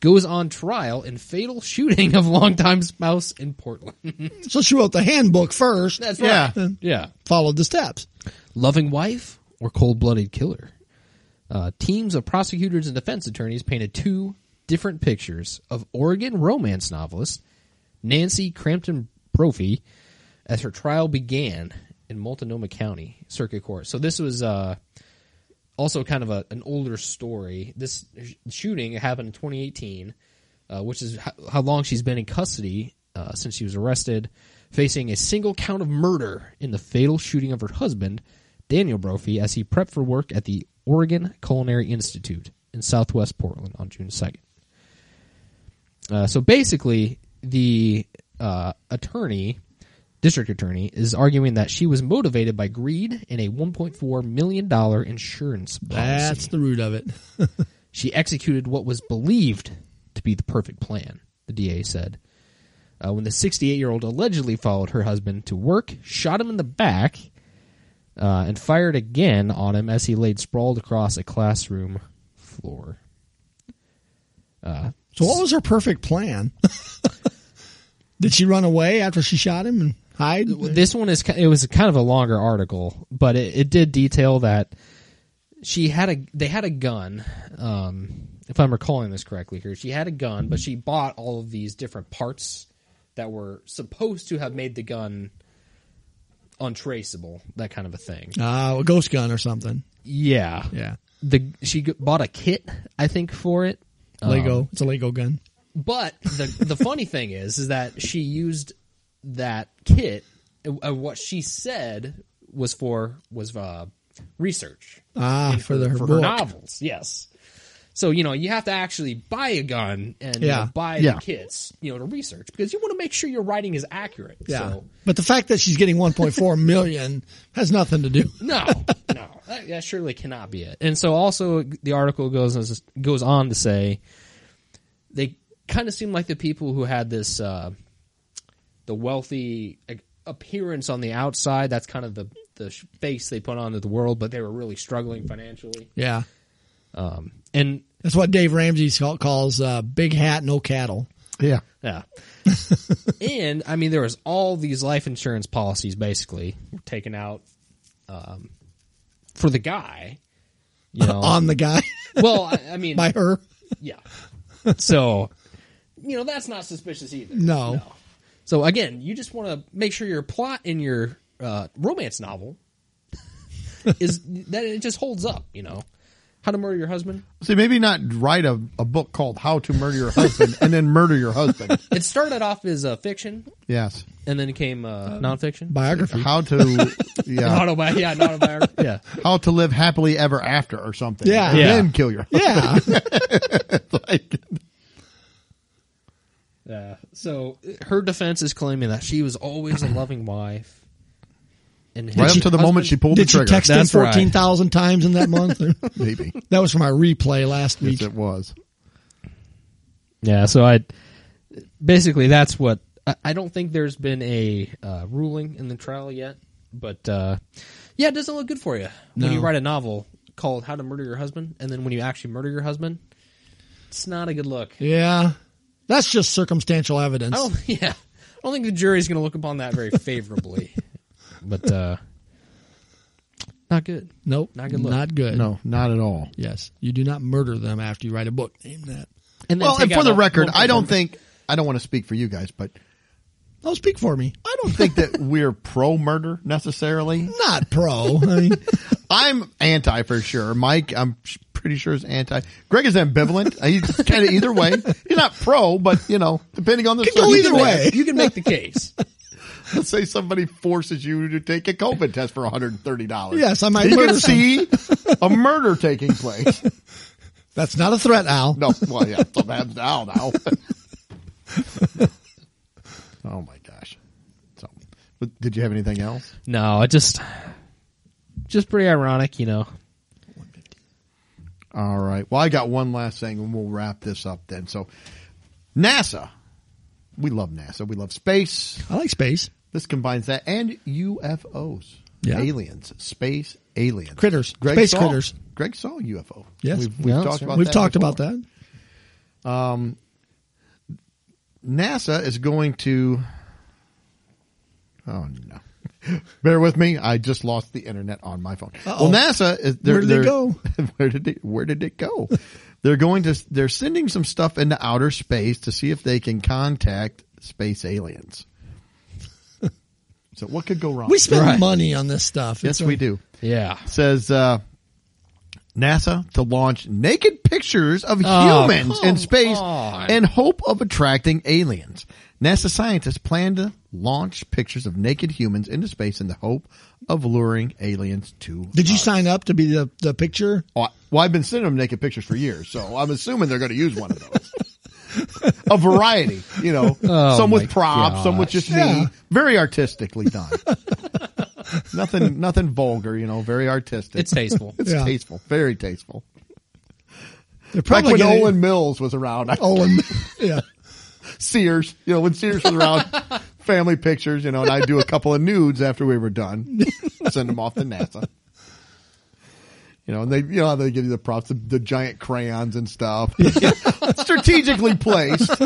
goes on trial in fatal shooting of longtime spouse in Portland. So she wrote the handbook first. That's Yeah. right. Yeah. Followed the steps. Loving wife or cold blooded killer? Uh, teams of prosecutors and defense attorneys painted two different pictures of Oregon romance novelist Nancy Crampton Brophy as her trial began in Multnomah County Circuit Court. So this was uh, also kind of a, an older story. This sh- shooting happened in 2018, uh, which is how, how long she's been in custody uh, since she was arrested, facing a single count of murder in the fatal shooting of her husband, Daniel Brophy, as he prepped for work at the Oregon Culinary Institute in Southwest Portland on June 2nd. Uh, so basically, the uh, attorney, district attorney, is arguing that she was motivated by greed and a 1.4 million dollar insurance policy. That's the root of it. She executed what was believed to be the perfect plan, the DA said. Uh, when the 68 year old allegedly followed her husband to work, shot him in the back, uh, and fired again on him as he laid sprawled across a classroom floor. So what was her perfect plan? Did she run away after she shot him and hide? This one is it was kind of a longer article, but it, it did detail that she had a they had a gun. Um, if I'm recalling this correctly here, she had a gun, but she bought all of these different parts that were supposed to have made the gun untraceable, that kind of a thing. Uh, a ghost gun or something. Yeah, Yeah. the she g- bought a kit, I think, for it. Lego. Um, it's a Lego gun. but the the funny thing is, is that she used that kit. Uh, what she said was for was uh, research Ah, for the her for her novels. Yes. So you know you have to actually buy a gun and you know, buy Yeah. the kits, you know, to research because you want to make sure your writing is accurate. Yeah. So, But the fact that she's getting 1.4 million has nothing to do. no, no, that, that surely cannot be it. And so also the article goes goes on to say they kind of seem like the people who had this uh, the wealthy appearance on the outside. That's kind of the the face they put onto the world, but they were really struggling financially. Yeah. Um, and That's what Dave Ramsey call- calls uh, big hat, no cattle. Yeah. Yeah. and I mean, there was all these life insurance policies basically taken out um, for the guy. You know, On the guy well, I, I mean, by her. yeah. So, you know, that's not suspicious either. No. So again, you just want to make sure your plot in your uh, romance novel is that it just holds up. You know, how to murder your husband. See, maybe not write a, a book called How to Murder Your Husband and then murder your husband. It started off as a fiction, Yes. and then it came uh, nonfiction. Biography. How to, yeah, Autobi- yeah, not autobiography. Yeah. how to live happily ever after or something. Yeah. And Yeah. then kill your Yeah. like, Yeah. So her defense is claiming that she was always a loving wife. And Right up to the moment she husband- pulled Did the she trigger. text him That's right. fourteen thousand times in that month? Maybe. that was for my replay last Yes, week. it was. Yeah. So I basically that's what I, I don't think there's been a uh, ruling in the trial yet, but uh, yeah, it doesn't look good for you when No. you write a novel called "How to Murder Your Husband," and then when you actually murder your husband, it's not a good look. Yeah, that's just circumstantial evidence. I don't. Yeah, I don't think the jury's going to look upon that very favorably. But uh, not good. nope, Not good look. Not good. No, not at all. Yes, you do not murder them after you write a book. Name that. And then Well, and for the a- record, I don't think I don't want to speak for you guys, but Oh, speak for me. I don't think that we're pro murder necessarily. Not pro. I mean, I'm anti for sure. Mike, I'm pretty sure is anti. Greg is ambivalent. He's kind of either way. He's not pro, but you know, depending on the Could go either circumstance. way. You can make the case. Let's say somebody forces you to take a COVID test for $130. Yes, I might You murder can see a murder taking place. that's not a threat, Al. No, well, yeah, something happens now. Now. oh my gosh. So, but did you have anything else? No, I just just pretty ironic, you know. All right. Well, I got one last thing, and we'll wrap this up then. So, NASA. We love NASA. We love space. I like space. This combines that and UFOs. Yeah. Aliens. Space aliens. Critters. Greg Space saw, critters. Greg saw a UFO. Yes. We've, we've Yeah, talked right. about We've that talked before. about that. Um, NASA is going to. Oh no! Bear with me. I just lost the internet on my phone. Uh-oh. Well, NASA is. Where did it go? where did it? Where did it go? they're going to. They're sending some stuff into outer space to see if they can contact space aliens. so what could go wrong? We spend Right. money on this stuff. yes, It's a- we do. Yeah. Says uh, NASA to launch naked pictures of Oh, humans in space on. in hope of attracting aliens. NASA scientists plan to launch pictures of naked humans into space in the hope of luring aliens to. Did you sign up to be the, the picture? Oh, Well, I've been sending them naked pictures for years, so I'm assuming they're going to use one of those. A variety, you know, Oh, some with props, some with just Yeah. me. Very artistically done. nothing, nothing vulgar, you know. Very artistic. It's tasteful. It's Yeah. tasteful, very tasteful. They're Like when gonna- Olan Mills was around, I, Olan. yeah. Sears, you know, when Sears was around, family pictures, you know, and I'd do a couple of nudes after we were done, send them off to NASA. You know, and they, you know, how they give you the props, the, the giant crayons and stuff, strategically placed.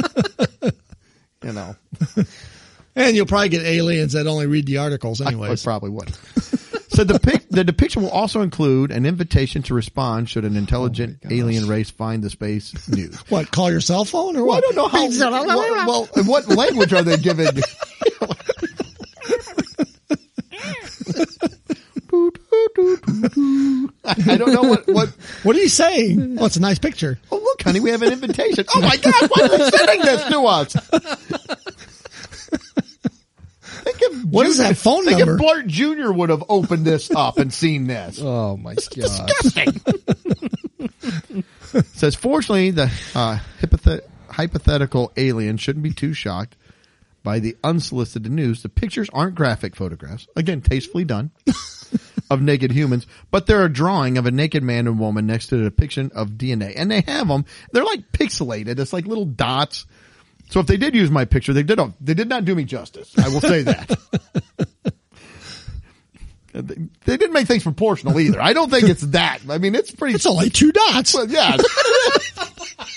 You know, And you'll probably get aliens that only read the articles I, I probably would. So the pic, the depiction will also include an invitation to respond should an intelligent oh alien race find the space news. what, call your cell phone or Well, I what? don't know how. well, well, in what language are they giving? I don't know what. What? What are you saying? Oh, it's a nice picture. Oh, look, honey, we have an invitation. Oh my God, why are they sending this to us? Think What is that phone think number? if Blart Jr. would have opened this up and seen this. Oh my god. disgusting. Says, fortunately, the uh, hypothet- hypothetical alien shouldn't be too shocked by the unsolicited news. The pictures aren't graphic photographs. Again, tastefully done. of naked humans, but they're a drawing of a naked man and woman next to the depiction of DNA. And they have them, they're like pixelated. It's like little dots. So if they did use my picture, they did, they did not do me justice. I will say that. They they didn't make things proportional either. I don't think it's that. I mean, it's pretty. It's only two dots. Well, yeah.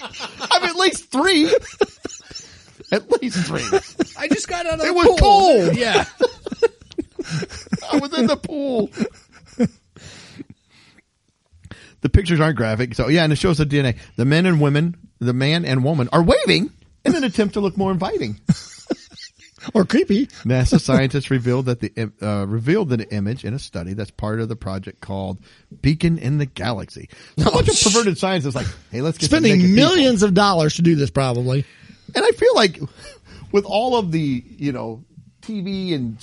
I mean, at least three. At least three. I just got out of It the pool. It was cold. Yeah. I was in the pool. The pictures aren't graphic, so yeah, and it shows the DNA. The men and women, the man and woman, are waving in an attempt to look more inviting. Or creepy. NASA scientists revealed that the uh, revealed an image in a study that's part of the project called Beacon in the Galaxy. So a bunch of perverted scientists like, hey, let's get Spending people. millions of dollars to do this probably. And I feel like with all of the, you know, TV and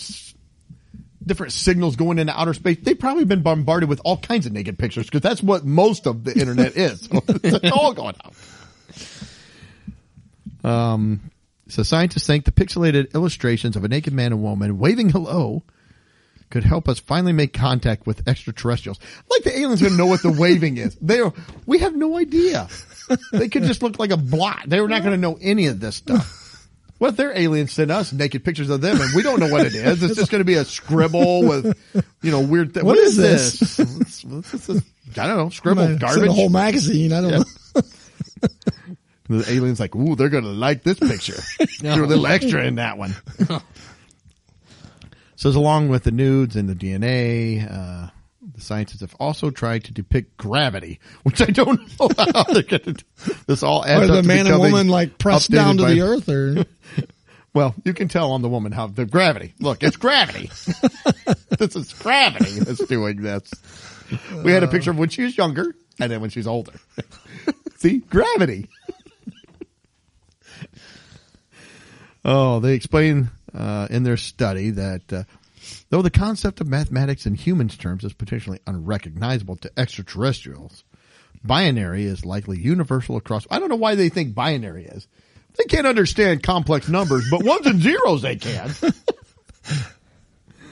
different signals going into outer space, they've probably been bombarded with all kinds of naked pictures because that's what most of the internet is. So it's all going out. Um, So scientists think the pixelated illustrations of a naked man and woman waving hello could help us finally make contact with extraterrestrials. Like the aliens gonna know what the waving is. They are, we have no idea. They could just look like a blot. They were not gonna know any of this stuff. What if their aliens send us naked pictures of them and we don't know what it is? It's just going to be a scribble with, you know, weird. Th- What what is is this? What's- what's this? I don't know. Scribble It's garbage. The whole magazine. I don't Yeah. know. The alien's like, ooh, they're going to like this picture. Do a little extra in that one. so, along with the nudes and the DNA, uh, the scientists have also tried to depict gravity, which I don't know how they're going to do. This all adds Or up the to man and woman like pressed down to by- the earth or Well, you can tell on the woman how the gravity. Look, it's gravity. this is gravity that's doing this. We had a picture of when she was younger and then when she's older. See, gravity. Oh, they explain uh, in their study that uh, though the concept of mathematics in humans terms is potentially unrecognizable to extraterrestrials, binary is likely universal across. I don't know why they think binary is. They can't understand complex numbers, but ones and zeros they can.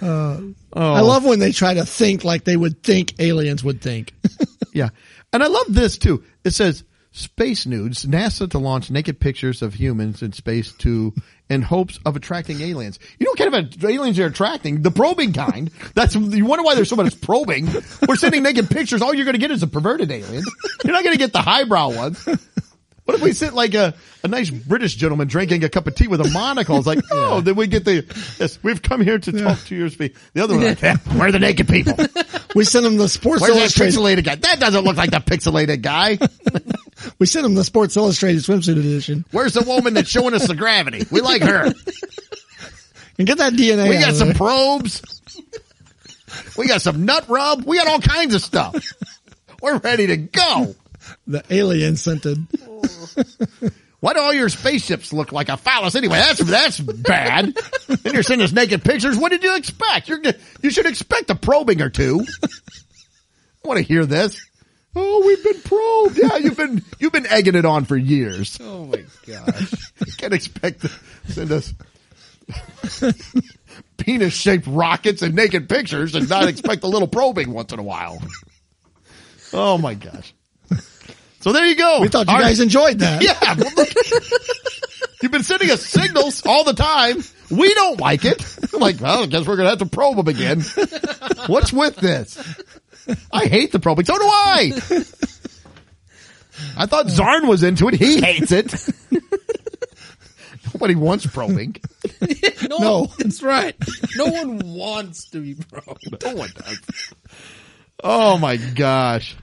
oh, I love when they try to think like they would think aliens would think. yeah, and I love this too. It says space nudes, NASA to launch naked pictures of humans in space to in hopes of attracting aliens. You know what kind of aliens they're attracting? The probing kind. That's you wonder why there's so much probing. We're sending naked pictures. All you're going to get is a perverted alien. You're not going to get the highbrow ones. What if we sit like a, a nice British gentleman drinking a cup of tea with a monocle? It's like, oh, then we get the, yes, we've come here to talk to your speak. The other one, like, "Yeah, where are the naked people? We send them the Sports Where's that Illustrated. pixelated guy? That doesn't look like the pixelated guy. We sent them the Sports Illustrated swimsuit edition. Where's the woman that's showing us the gravity? We like her. And get that DNA. We got some there. probes. We got some nut rub. We got all kinds of stuff. We're ready to go. the alien scented. Why do all your spaceships look like a phallus anyway? That's that's bad. and you're sending us naked pictures. What did you expect? You're you should expect a probing or two. I want to hear this. Oh, we've been probed. Yeah, you've been you've been egging it on for years. Oh my gosh. You can't expect to send us penis shaped rockets and naked pictures and not expect a little probing once in a while. Oh my gosh. So there you go. We thought you Our- guys enjoyed that. Yeah. well, look. You've been sending us signals all the time. We don't like it. I'm like, well, I guess we're going to have to probe them again. What's with this? I hate the probing. So do I. I thought Zarn was into it. He hates it. Nobody wants probing. No, No. that's right. No one wants to be probed. No one does. Oh my gosh.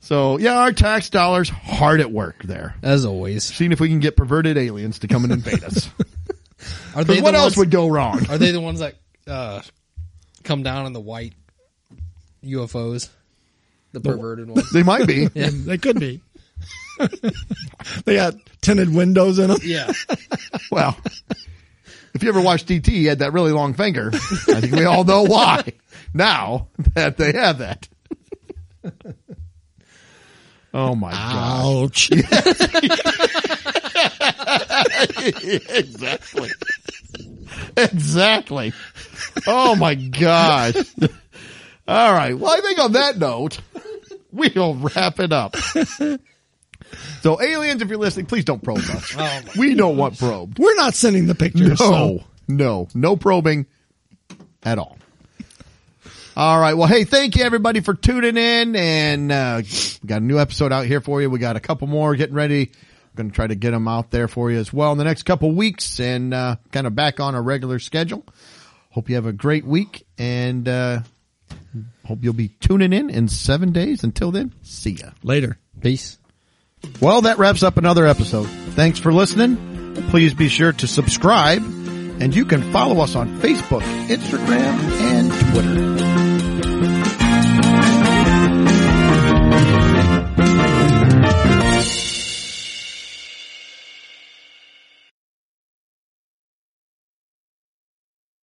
So yeah, our tax dollars hard at work there. As always. Seeing if we can get perverted aliens to come and invade us. Are they what the else ones, would go wrong? Are they the ones that uh, come down in the white UFOs? The perverted ones. They might be. Yeah. They could be. they got tinted windows in them. Yeah. Well, if you ever watched E.T., he had that really long finger. I think we all know why now that they have that. Oh my god! Ouch. exactly. Exactly. Oh my gosh. All right. Well, I think on that note, we'll wrap it up. So aliens, if you're listening, please don't probe us. Oh my we don't want probed. We're not sending the pictures. No, so- no, no probing at all. All right. Well, hey, thank you everybody for tuning in and, uh, we got a new episode out here for you. We got a couple more getting ready. We're going to try to get them out there for you as well in the next couple weeks and, uh, kind of back on a regular schedule. Hope you have a great week and, uh, hope you'll be tuning in in seven days. Until then, see ya. Later. Peace. Well, that wraps up another episode. Thanks for listening. Please be sure to subscribe and you can follow us on Facebook, Instagram, and Twitter.